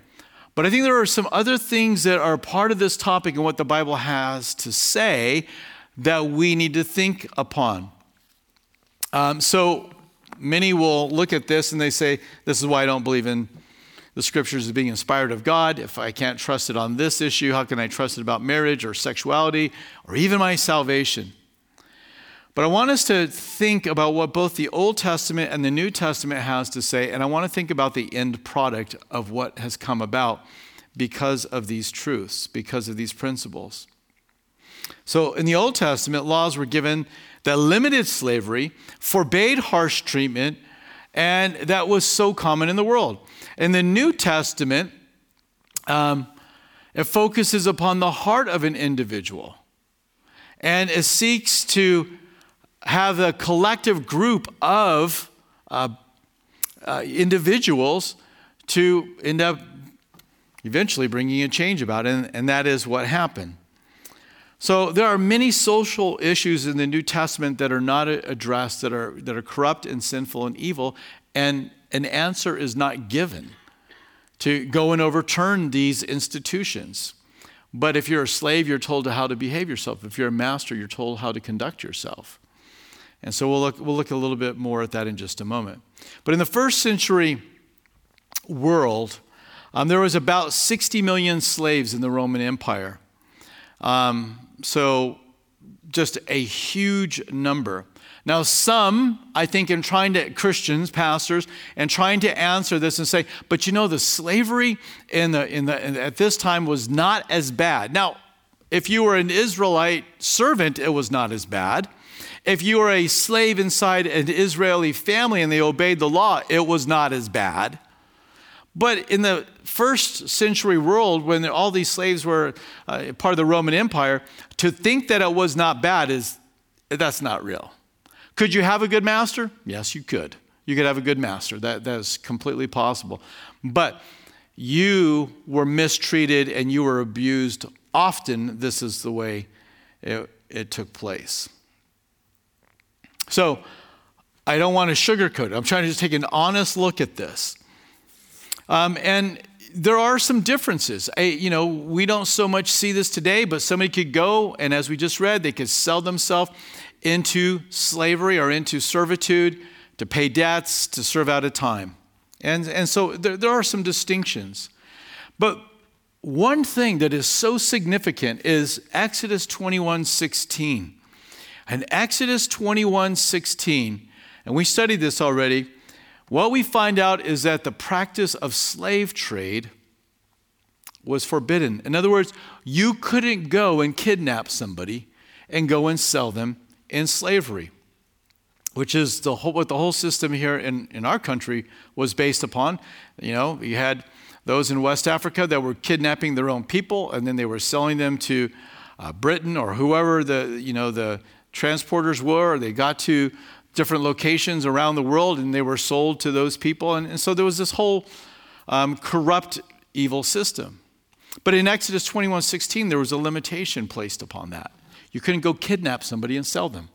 But I think there are some other things that are part of this topic and what the Bible has to say that we need to think upon. Um, so, many will look at this and they say, This is why I don't believe in the scriptures as being inspired of God. If I can't trust it on this issue, how can I trust it about marriage or sexuality or even my salvation? But I want us to think about what both the Old Testament and the New Testament has to say, and I want to think about the end product of what has come about because of these truths, because of these principles. So in the Old Testament, laws were given that limited slavery, forbade harsh treatment, and that was so common in the world. In the New Testament, um, it focuses upon the heart of an individual and it seeks to have a collective group of uh, uh, individuals to end up eventually bringing a change about and, and that is what happened. So there are many social issues in the New Testament that are not addressed, that are, that are corrupt and sinful and evil, and an answer is not given to go and overturn these institutions. But if you're a slave, you're told how to behave yourself. If you're a master, you're told how to conduct yourself. And so we'll look, we'll look a little bit more at that in just a moment. But in the first century world, um, there was about 60 million slaves in the Roman Empire. Um, so just a huge number. Now, some, I think, in trying to, Christians, pastors, and trying to answer this and say, but you know, the slavery in the, in the, in, at this time was not as bad. Now, if you were an Israelite servant, it was not as bad. If you were a slave inside an Israeli family and they obeyed the law, it was not as bad. But in the first century world, when all these slaves were uh, part of the Roman Empire, to think that it was not bad is that's not real. Could you have a good master? Yes, you could. You could have a good master. That, that is completely possible. But you were mistreated and you were abused often. This is the way it, it took place. So I don't want to sugarcoat it. I'm trying to just take an honest look at this. Um, and there are some differences. I, you know, we don't so much see this today, but somebody could go and, as we just read, they could sell themselves into slavery or into servitude to pay debts, to serve out a time. And, and so there, there are some distinctions. But one thing that is so significant is Exodus 21 16. And Exodus 21 16, and we studied this already, what we find out is that the practice of slave trade was forbidden. In other words, you couldn't go and kidnap somebody and go and sell them in slavery. which is the whole, what the whole system here in, in our country was based upon. You know, you had those in West Africa that were kidnapping their own people, and then they were selling them to uh, Britain or whoever the, you know, the transporters were. or They got to different locations around the world and they were sold to those people. And, and so there was this whole um, corrupt, evil system. But in Exodus 21 16, there was a limitation placed upon that. You couldn't go kidnap somebody and sell them.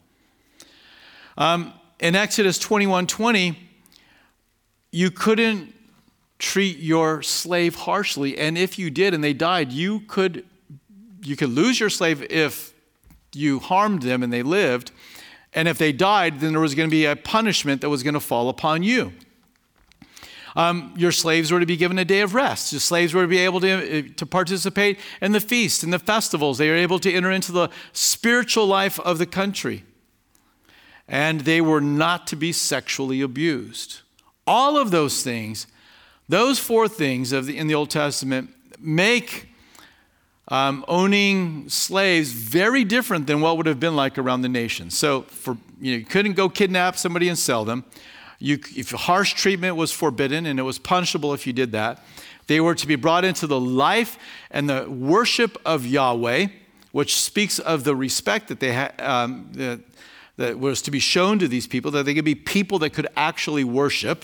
Um, in Exodus 21 20, you couldn't treat your slave harshly. And if you did and they died, you could, you could lose your slave if you harmed them and they lived. And if they died, then there was going to be a punishment that was going to fall upon you. Um, your slaves were to be given a day of rest. Your slaves were to be able to, uh, to participate in the feasts and the festivals. They were able to enter into the spiritual life of the country. And they were not to be sexually abused. All of those things, those four things the, in the Old Testament, make um, owning slaves very different than what would have been like around the nation. So, for you, know, you couldn't go kidnap somebody and sell them. You, if harsh treatment was forbidden, and it was punishable if you did that, they were to be brought into the life and the worship of Yahweh, which speaks of the respect that they had. Um, that, that was to be shown to these people, that they could be people that could actually worship,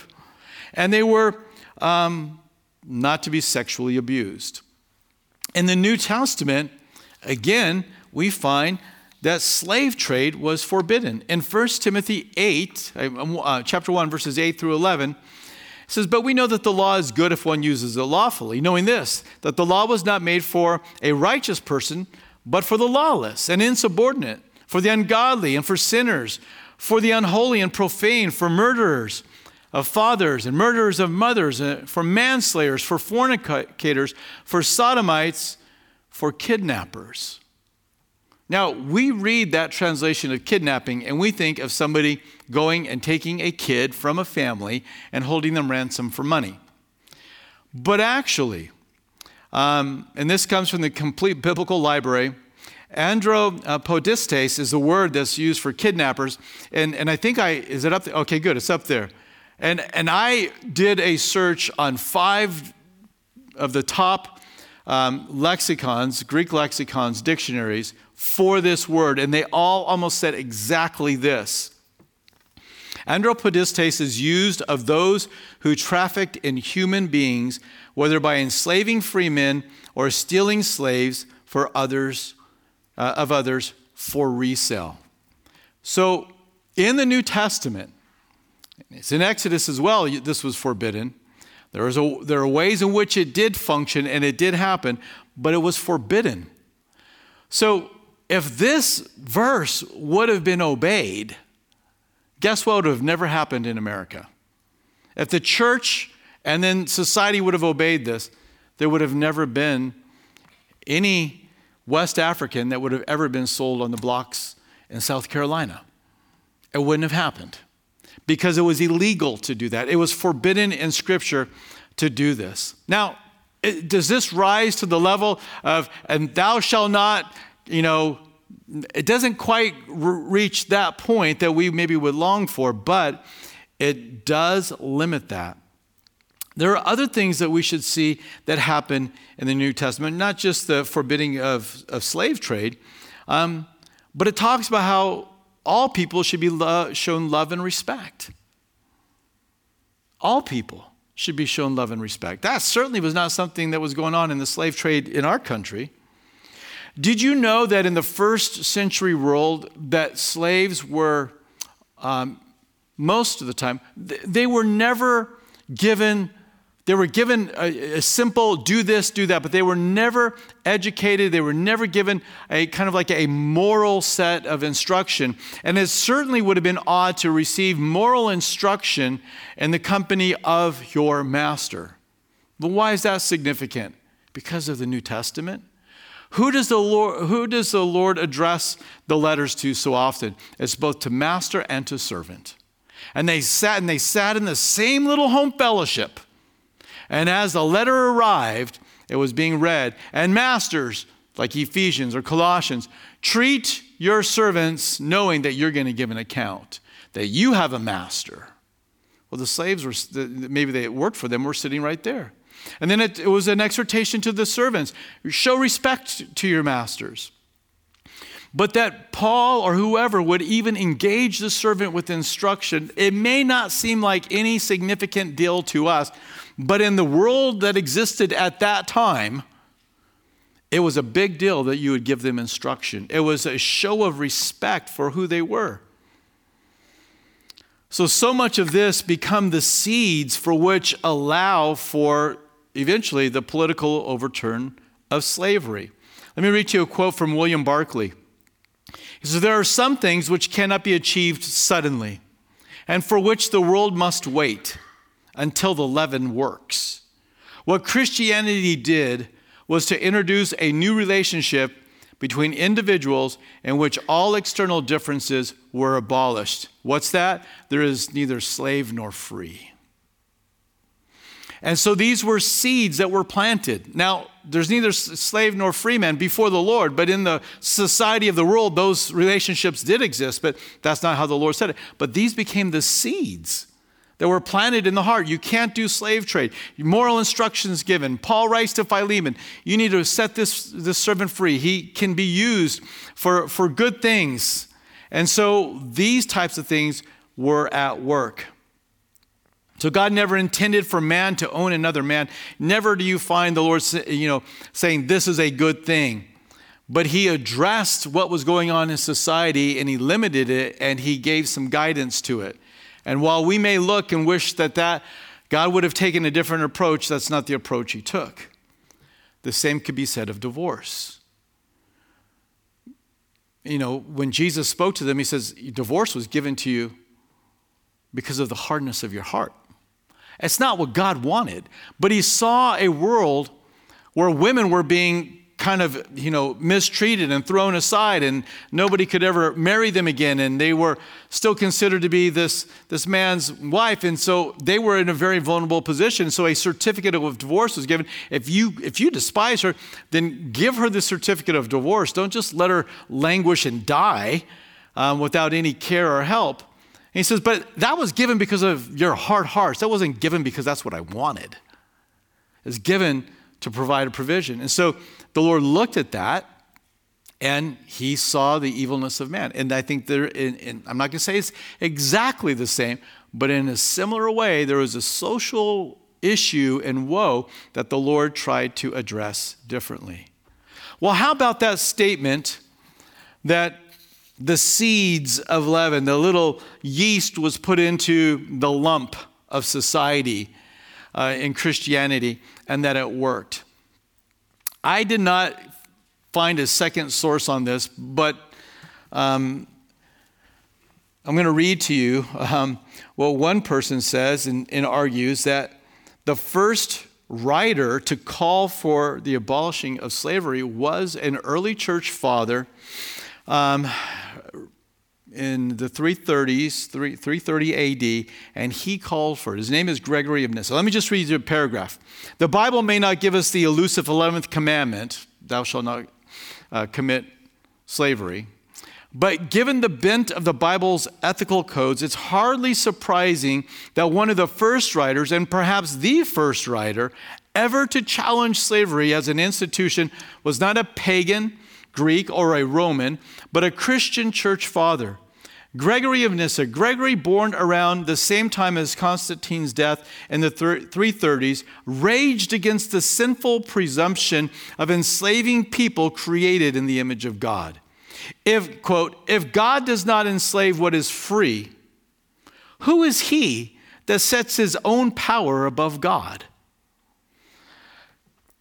and they were um, not to be sexually abused. In the New Testament, again, we find that slave trade was forbidden. In 1 Timothy 8, uh, chapter 1, verses 8 through 11, it says, But we know that the law is good if one uses it lawfully, knowing this, that the law was not made for a righteous person, but for the lawless and insubordinate, for the ungodly and for sinners, for the unholy and profane, for murderers of fathers and murderers of mothers, uh, for manslayers, for fornicators, for sodomites, for kidnappers. Now, we read that translation of kidnapping and we think of somebody going and taking a kid from a family and holding them ransom for money. But actually, um, and this comes from the complete biblical library, andropodistes is the word that's used for kidnappers. And, and I think I, is it up there? Okay, good, it's up there. And, and I did a search on five of the top um, lexicons, Greek lexicons, dictionaries for this word, and they all almost said exactly this. Andropodistes is used of those who trafficked in human beings, whether by enslaving free men or stealing slaves for others, uh, of others for resale. So in the New Testament, it's in Exodus as well, this was forbidden. There, a, there are ways in which it did function and it did happen, but it was forbidden. So, if this verse would have been obeyed, guess what would have never happened in America? If the church and then society would have obeyed this, there would have never been any West African that would have ever been sold on the blocks in South Carolina. It wouldn't have happened because it was illegal to do that. It was forbidden in Scripture to do this. Now, does this rise to the level of, and thou shalt not, you know, it doesn't quite reach that point that we maybe would long for, but it does limit that. There are other things that we should see that happen in the New Testament, not just the forbidding of, of slave trade, um, but it talks about how all people should be lo- shown love and respect. All people should be shown love and respect. That certainly was not something that was going on in the slave trade in our country. Did you know that in the first century world that slaves were um, most of the time they were never given they were given a, a, simple do this, do that, but they were never educated. They were never given a kind of like a moral set of instruction. And it certainly would have been odd to receive moral instruction in the company of your master. But why is that significant? Because of the New Testament. Who does the Lord, who does the Lord address the letters to so often? It's both to master and to servant. And they sat and they sat in the same little home fellowship and as the letter arrived, it was being read. And masters, like Ephesians or Colossians, treat your servants knowing that you're going to give an account. that you have a master. Well, the slaves were, maybe they worked for them, were sitting right there. And then it, it was an exhortation to the servants show respect to your masters. But that Paul or whoever would even engage the servant with instruction, it may not seem like any significant deal to us, but in the world that existed at that time, it was a big deal that you would give them instruction. It was a show of respect for who they were. So, so much of this become the seeds for which allow for eventually the political overturn of slavery. Let me read you a quote from William Barclay. He says, There are some things which cannot be achieved suddenly, and for which the world must wait until the leaven works. What Christianity did was to introduce a new relationship between individuals in which all external differences were abolished. What's that? There is neither slave nor free. And so these were seeds that were planted. Now, there's neither slave nor free man before the Lord, but in the society of the world, those relationships did exist, but that's not how the Lord said it. But these became the seeds that were planted in the heart. You can't do slave trade. Moral instructions given. Paul writes to Philemon, you need to set this, this servant free. He can be used for, for good things. And so these types of things were at work. So God never intended for man to own another man. Never do you find the Lord you know, saying this is a good thing. But he addressed what was going on in society and he limited it and he gave some guidance to it. And while we may look and wish that, that God would have taken a different approach, that's not the approach he took. The same could be said of divorce. You know, when Jesus spoke to them, he says, Divorce was given to you because of the hardness of your heart. It's not what God wanted, but he saw a world where women were being kind of, you know, mistreated and thrown aside, and nobody could ever marry them again, and they were still considered to be this, this man's wife, and so they were in a very vulnerable position. So a certificate of divorce was given. If you if you despise her, then give her the certificate of divorce. Don't just let her languish and die um, without any care or help. And he says, but that was given because of your hard hearts. That wasn't given because that's what I wanted. It's given to provide a provision. And so the Lord looked at that and he saw the evilness of man. And I think there, in, in, I'm not going to say it's exactly the same, but in a similar way, there was a social issue and woe that the Lord tried to address differently. Well, how about that statement that the seeds of leaven, the little yeast was put into the lump of society uh, in Christianity, and that it worked? I did not find a second source on this, but um, I'm going to read to you um, what one person says and, and, argues that the first writer to call for the abolishing of slavery was an early church father um, in the 330s, 3, 330 AD, and he called for it. His name is Gregory of Nyssa. Let me just read you a paragraph. The Bible may not give us the elusive 11th commandment, thou shalt not uh, commit slavery, but given the bent of the Bible's ethical codes, it's hardly surprising that one of the first writers, and perhaps the first writer, ever to challenge slavery as an institution was not a pagan Greek or a Roman, but a Christian church father. Gregory of Nyssa, Gregory, born around the same time as Constantine's death in the 330s, raged against the sinful presumption of enslaving people created in the image of God. If, quote, if God does not enslave what is free, who is he that sets his own power above God?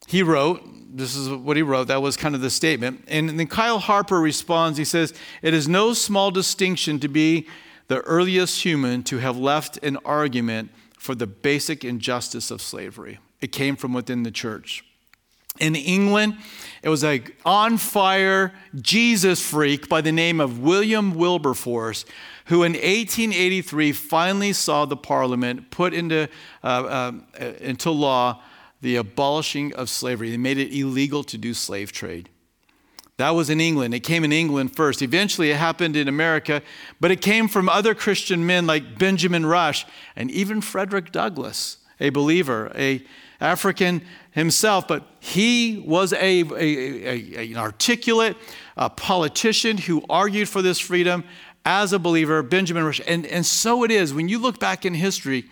He wrote, this is what he wrote. That was kind of the statement. And then Kyle Harper responds. He says, It is no small distinction to be the earliest human to have left an argument for the basic injustice of slavery. It came from within the church. In England, it was a on fire Jesus freak by the name of William Wilberforce, who in 1883 finally saw the parliament put into, uh, uh, into law the abolishing of slavery. They made it illegal to do slave trade. That was in England. It came in England first. Eventually, it happened in America, but it came from other Christian men like Benjamin Rush and even Frederick Douglass, a believer, a African himself, but he was a, a, a, an articulate a politician who argued for this freedom as a believer, Benjamin Rush. And, and so it is. When you look back in history,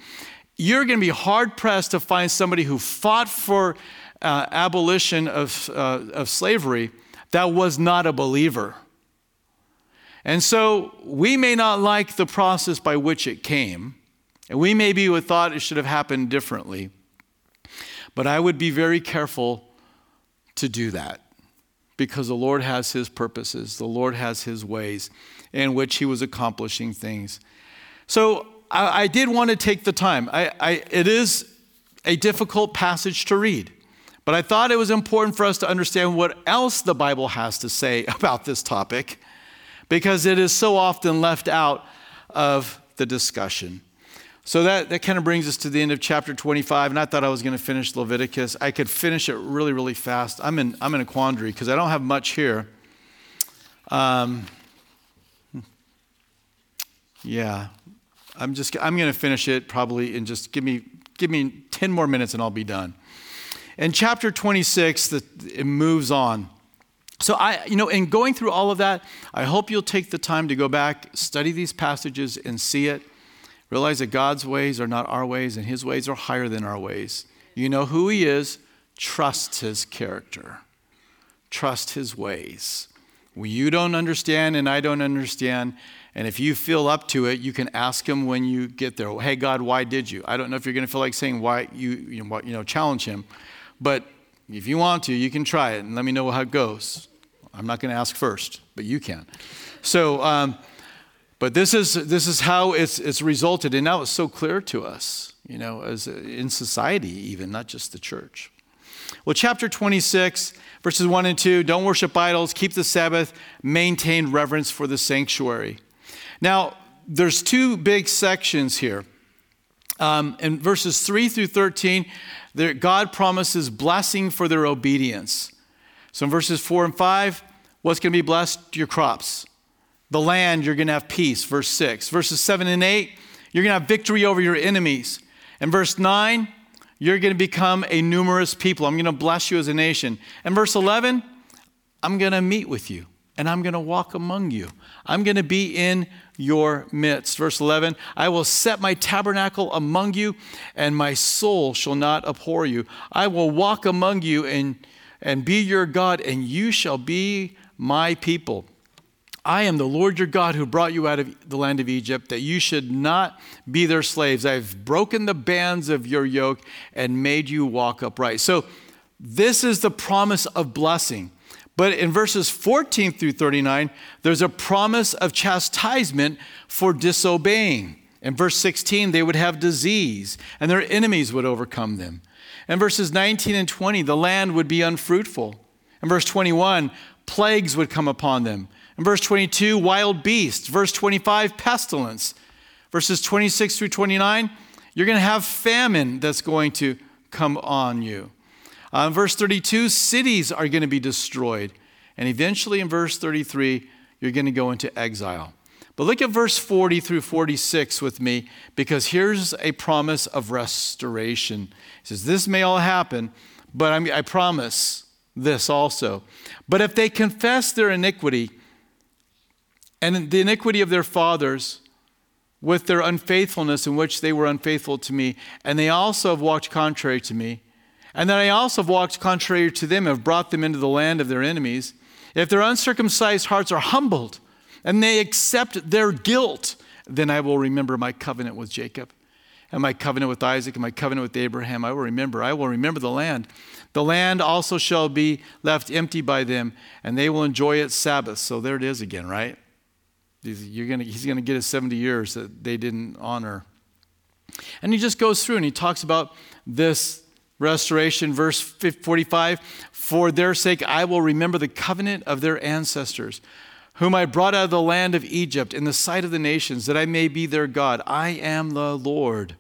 you're going to be hard pressed to find somebody who fought for uh, abolition of, uh, of slavery that was not a believer. And so we may not like the process by which it came, and we maybe would thought it should have happened differently. But I would be very careful to do that because the Lord has his purposes, the Lord has his ways in which he was accomplishing things. So I, I did want to take the time. I, I, it is a difficult passage to read. But I thought it was important for us to understand what else the Bible has to say about this topic because it is so often left out of the discussion. So that, that kind of brings us to the end of chapter 25. And I thought I was going to finish Leviticus. I could finish it really, really fast. I'm in, I'm in a quandary because I don't have much here. Um, yeah, I'm just I'm going to finish it probably in just give me give me 10 more minutes and I'll be done. In chapter 26, the, it moves on. So I, you know, in going through all of that, I hope you'll take the time to go back, study these passages, and see it. Realize that God's ways are not our ways, and His ways are higher than our ways. You know who He is. Trust His character. Trust His ways. You don't understand, and I don't understand. And if you feel up to it, you can ask Him when you get there. Hey, God, why did you? I don't know if you're going to feel like saying why you, you know, you know challenge Him. But if you want to, you can try it and let me know how it goes. I'm not going to ask first, but you can. So, um, but this is this is how it's it's resulted, and now it's so clear to us, you know, as in society, even not just the church. Well, chapter 26, verses 1 and 2 don't worship idols, keep the Sabbath, maintain reverence for the sanctuary. Now, there's two big sections here. Um, in verses 3 through 13, there, God promises blessing for their obedience. So in verses 4 and 5, what's going to be blessed? Your crops. The land, you're going to have peace. Verse 6. Verses 7 and 8, you're going to have victory over your enemies. And verse 9, you're going to become a numerous people. I'm going to bless you as a nation. And verse 11, I'm going to meet with you and I'm going to walk among you. I'm going to be in your midst. Verse 11 I will set my tabernacle among you, and my soul shall not abhor you. I will walk among you and, and be your God, and you shall be my people. I am the Lord your God who brought you out of the land of Egypt, that you should not be their slaves. I've broken the bands of your yoke and made you walk upright. So, this is the promise of blessing. But in verses 14 through 39, there's a promise of chastisement for disobeying. In verse 16, they would have disease and their enemies would overcome them. In verses 19 and 20, the land would be unfruitful. In verse 21, plagues would come upon them. In verse 22, wild beasts. Verse 25, pestilence. Verses 26 through 29, you're going to have famine that's going to come on you. Uh, in verse 32, cities are going to be destroyed. And eventually, in verse 33, you're going to go into exile. But look at verse 40 through 46 with me, because here's a promise of restoration. He says, This may all happen, but I, I promise this also. But if they confess their iniquity and the iniquity of their fathers, with their unfaithfulness in which they were unfaithful to me, and they also have walked contrary to me, and that I also have walked contrary to them, and have brought them into the land of their enemies. If their uncircumcised hearts are humbled and they accept their guilt, then I will remember my covenant with Jacob and my covenant with Isaac and my covenant with Abraham. I will remember. I will remember the land. The land also shall be left empty by them, and they will enjoy its Sabbath. So there it is again, right? You're gonna, he's going to get his 70 years that they didn't honor. And he just goes through and he talks about this Restoration, verse 45 For their sake I will remember the covenant of their ancestors, whom I brought out of the land of Egypt in the sight of the nations, that I may be their God. I am the Lord.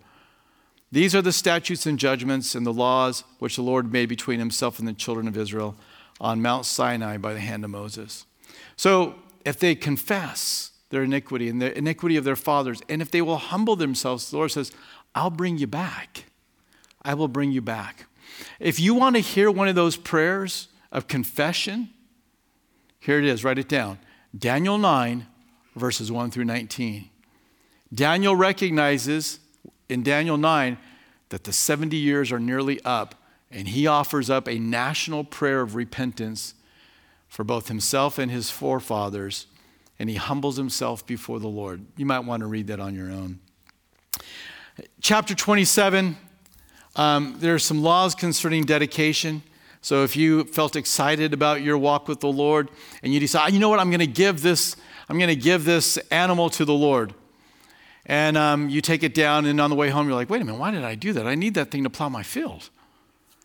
These are the statutes and judgments and the laws which the Lord made between himself and the children of Israel on Mount Sinai by the hand of Moses. So if they confess their iniquity and the iniquity of their fathers, and if they will humble themselves, the Lord says, I'll bring you back. I will bring you back. If you want to hear one of those prayers of confession, here it is, write it down. Daniel 9, verses 1 through 19. Daniel recognizes in Daniel 9 that the 70 years are nearly up, and he offers up a national prayer of repentance for both himself and his forefathers, and he humbles himself before the Lord. You might want to read that on your own. Chapter 27, um, there are some laws concerning dedication. So if you felt excited about your walk with the Lord and you decide, you know what, I'm going to give this, I'm going to give this animal to the Lord. And um, you take it down, and on the way home, you're like, wait a minute, why did I do that? I need that thing to plow my field.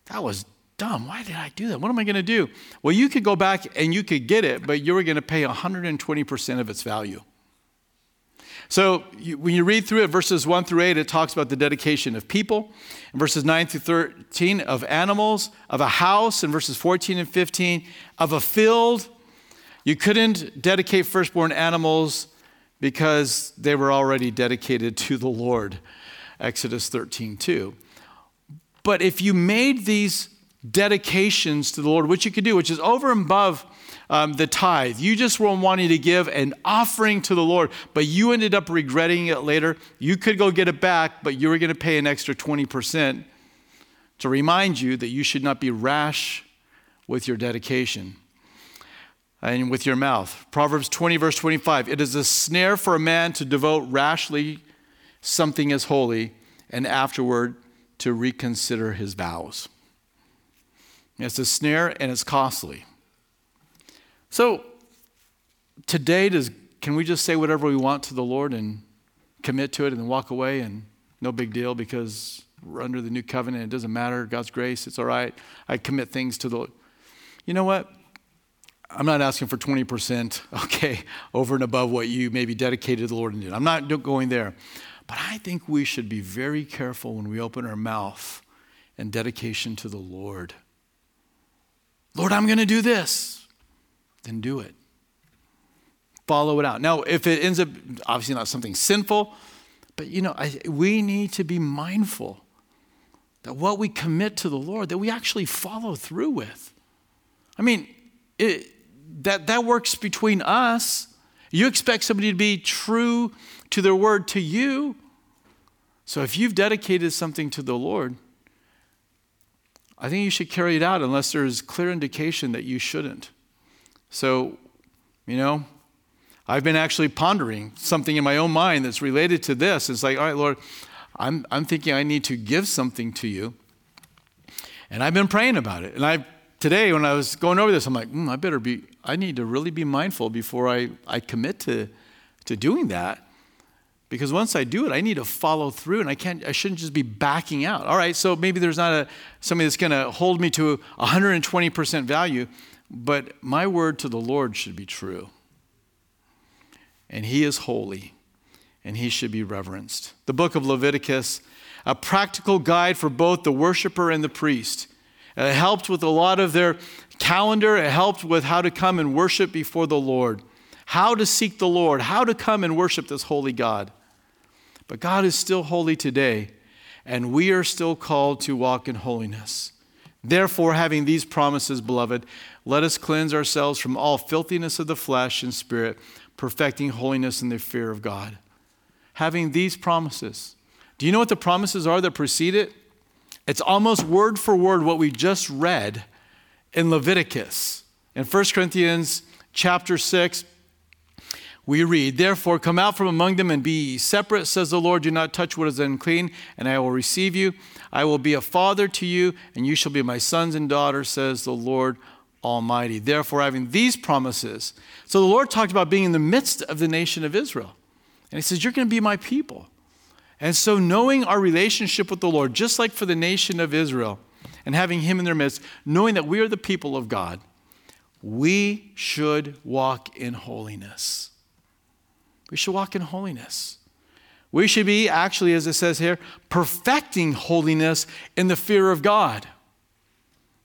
That was dumb. Why did I do that? What am I going to do? Well, you could go back and you could get it, but you were going to pay 120% of its value. So you, when you read through it, verses 1 through 8, it talks about the dedication of people. In verses 9 through 13, of animals, of a house. In verses 14 and 15, of a field. You couldn't dedicate firstborn animals because they were already dedicated to the Lord. Exodus 13, 2. But if you made these dedications to the Lord, which you could do, which is over and above um, the tithe. You just were wanting to give an offering to the Lord, but you ended up regretting it later. You could go get it back, but you were going to pay an extra 20% to remind you that you should not be rash with your dedication and with your mouth. Proverbs 20, verse 25 It is a snare for a man to devote rashly something as holy and afterward to reconsider his vows. It's a snare and it's costly. So today, does, can we just say whatever we want to the Lord and commit to it and then walk away and no big deal because we're under the new covenant. It doesn't matter. God's grace, it's all right. I commit things to the. Lord. You know what? I'm not asking for 20%, okay, over and above what you maybe dedicated to the Lord and did. I'm not going there. But I think we should be very careful when we open our mouth and dedication to the Lord. Lord, I'm going to do this then do it. Follow it out. Now, if it ends up obviously not something sinful, but you know, I, we need to be mindful that what we commit to the Lord, that we actually follow through with. I mean, it, that, that works between us. You expect somebody to be true to their word to you. So if you've dedicated something to the Lord, I think you should carry it out unless there's clear indication that you shouldn't. So, you know, I've been actually pondering something in my own mind that's related to this. It's like, all right, Lord, I'm, I'm thinking I need to give something to you. And I've been praying about it. And I today, when I was going over this, I'm like, mm, I better be, I need to really be mindful before I, I commit to, to doing that. Because once I do it, I need to follow through and I can't, I shouldn't just be backing out. All right, so maybe there's not a, somebody that's to hold me to 120% value. But my word to the Lord should be true. And he is holy, and he should be reverenced. The book of Leviticus, a practical guide for both the worshiper and the priest. It helped with a lot of their calendar, it helped with how to come and worship before the Lord, how to seek the Lord, how to come and worship this holy God. But God is still holy today, and we are still called to walk in holiness. Therefore, having these promises, beloved, let us cleanse ourselves from all filthiness of the flesh and spirit, perfecting holiness in the fear of God. Having these promises. Do you know what the promises are that precede it? It's almost word for word what we just read in Leviticus. In 1 Corinthians chapter 6, we read, Therefore, come out from among them and be separate, says the Lord. Do not touch what is unclean, and I will receive you. I will be a father to you, and you shall be my sons and daughters, says the Lord Almighty. Therefore, having these promises. So the Lord talked about being in the midst of the nation of Israel. And He says, You're going to be my people. And so, knowing our relationship with the Lord, just like for the nation of Israel, and having Him in their midst, knowing that we are the people of God, we should walk in holiness. We should walk in holiness. We should be, actually, as it says here, perfecting holiness in the fear of God.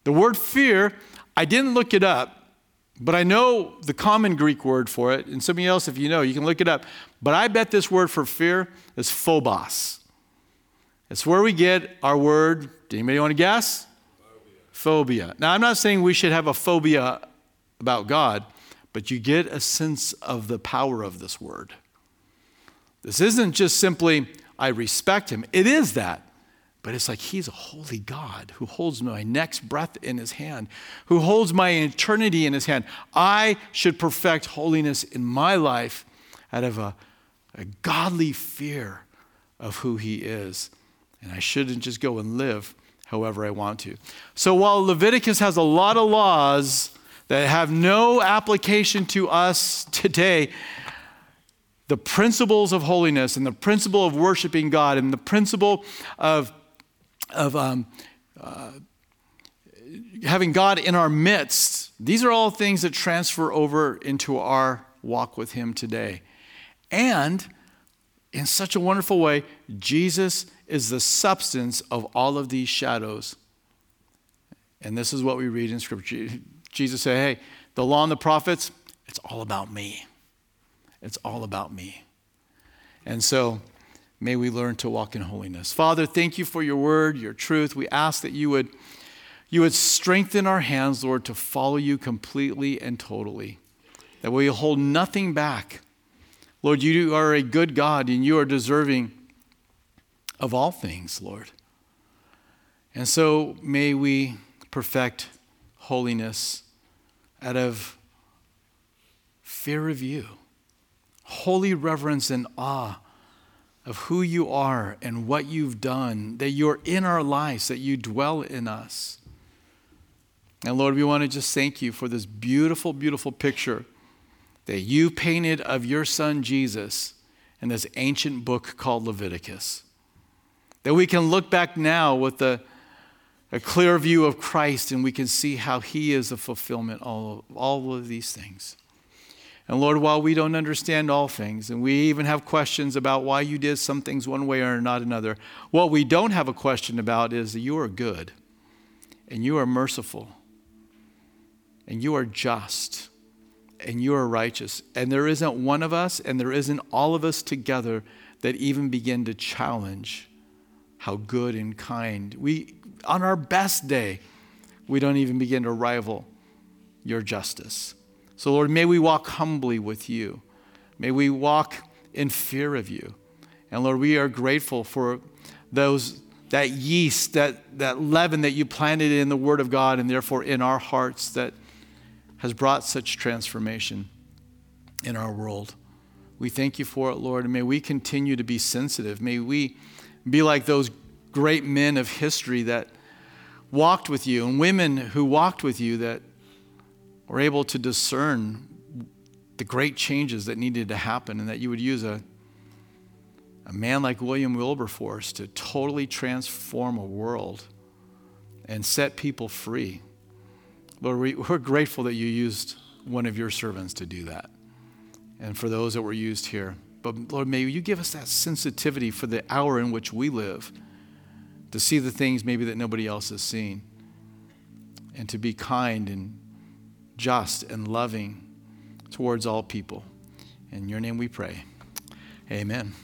The word fear I didn't look it up, but I know the common Greek word for it. And somebody else, if you know, you can look it up. But I bet this word for fear is phobos. It's where we get our word. Do anybody want to guess? Phobia. phobia. Now, I'm not saying we should have a phobia about God, but you get a sense of the power of this word. This isn't just simply, I respect him. It is that. But it's like he's a holy God who holds my next breath in his hand, who holds my eternity in his hand. I should perfect holiness in my life out of a, a godly fear of who he is. And I shouldn't just go and live however I want to. So while Leviticus has a lot of laws that have no application to us today, the principles of holiness and the principle of worshiping God and the principle of of um, uh, having God in our midst, these are all things that transfer over into our walk with Him today. And in such a wonderful way, Jesus is the substance of all of these shadows. And this is what we read in Scripture. Jesus said, Hey, the law and the prophets, it's all about me. It's all about me. And so, May we learn to walk in holiness. Father, thank you for your word, your truth. We ask that you would, you would strengthen our hands, Lord, to follow you completely and totally, that we hold nothing back. Lord, you are a good God and you are deserving of all things, Lord. And so may we perfect holiness out of fear of you, holy reverence and awe of who you are and what you've done, that you're in our lives, that you dwell in us. And Lord, we want to just thank you for this beautiful, beautiful picture that you painted of your son Jesus in this ancient book called Leviticus. That we can look back now with a, a clear view of Christ and we can see how he is the fulfillment of all, all of these things. And Lord, while we don't understand all things, and we even have questions about why you did some things one way or not another, what we don't have a question about is that you are good, and you are merciful, and you are just, and you are righteous. And there isn't one of us, and there isn't all of us together that even begin to challenge how good and kind. We, on our best day, we don't even begin to rival your justice. So, Lord, may we walk humbly with you. May we walk in fear of you. And Lord, we are grateful for those that yeast, that, that leaven that you planted in the Word of God and therefore in our hearts that has brought such transformation in our world. We thank you for it, Lord, and may we continue to be sensitive. May we be like those great men of history that walked with you and women who walked with you that were able to discern the great changes that needed to happen and that you would use a, a man like William Wilberforce to totally transform a world and set people free. Lord, we, we're grateful that you used one of your servants to do that and for those that were used here. But Lord, may you give us that sensitivity for the hour in which we live to see the things maybe that nobody else has seen and to be kind and just and loving towards all people. In your name we pray. Amen.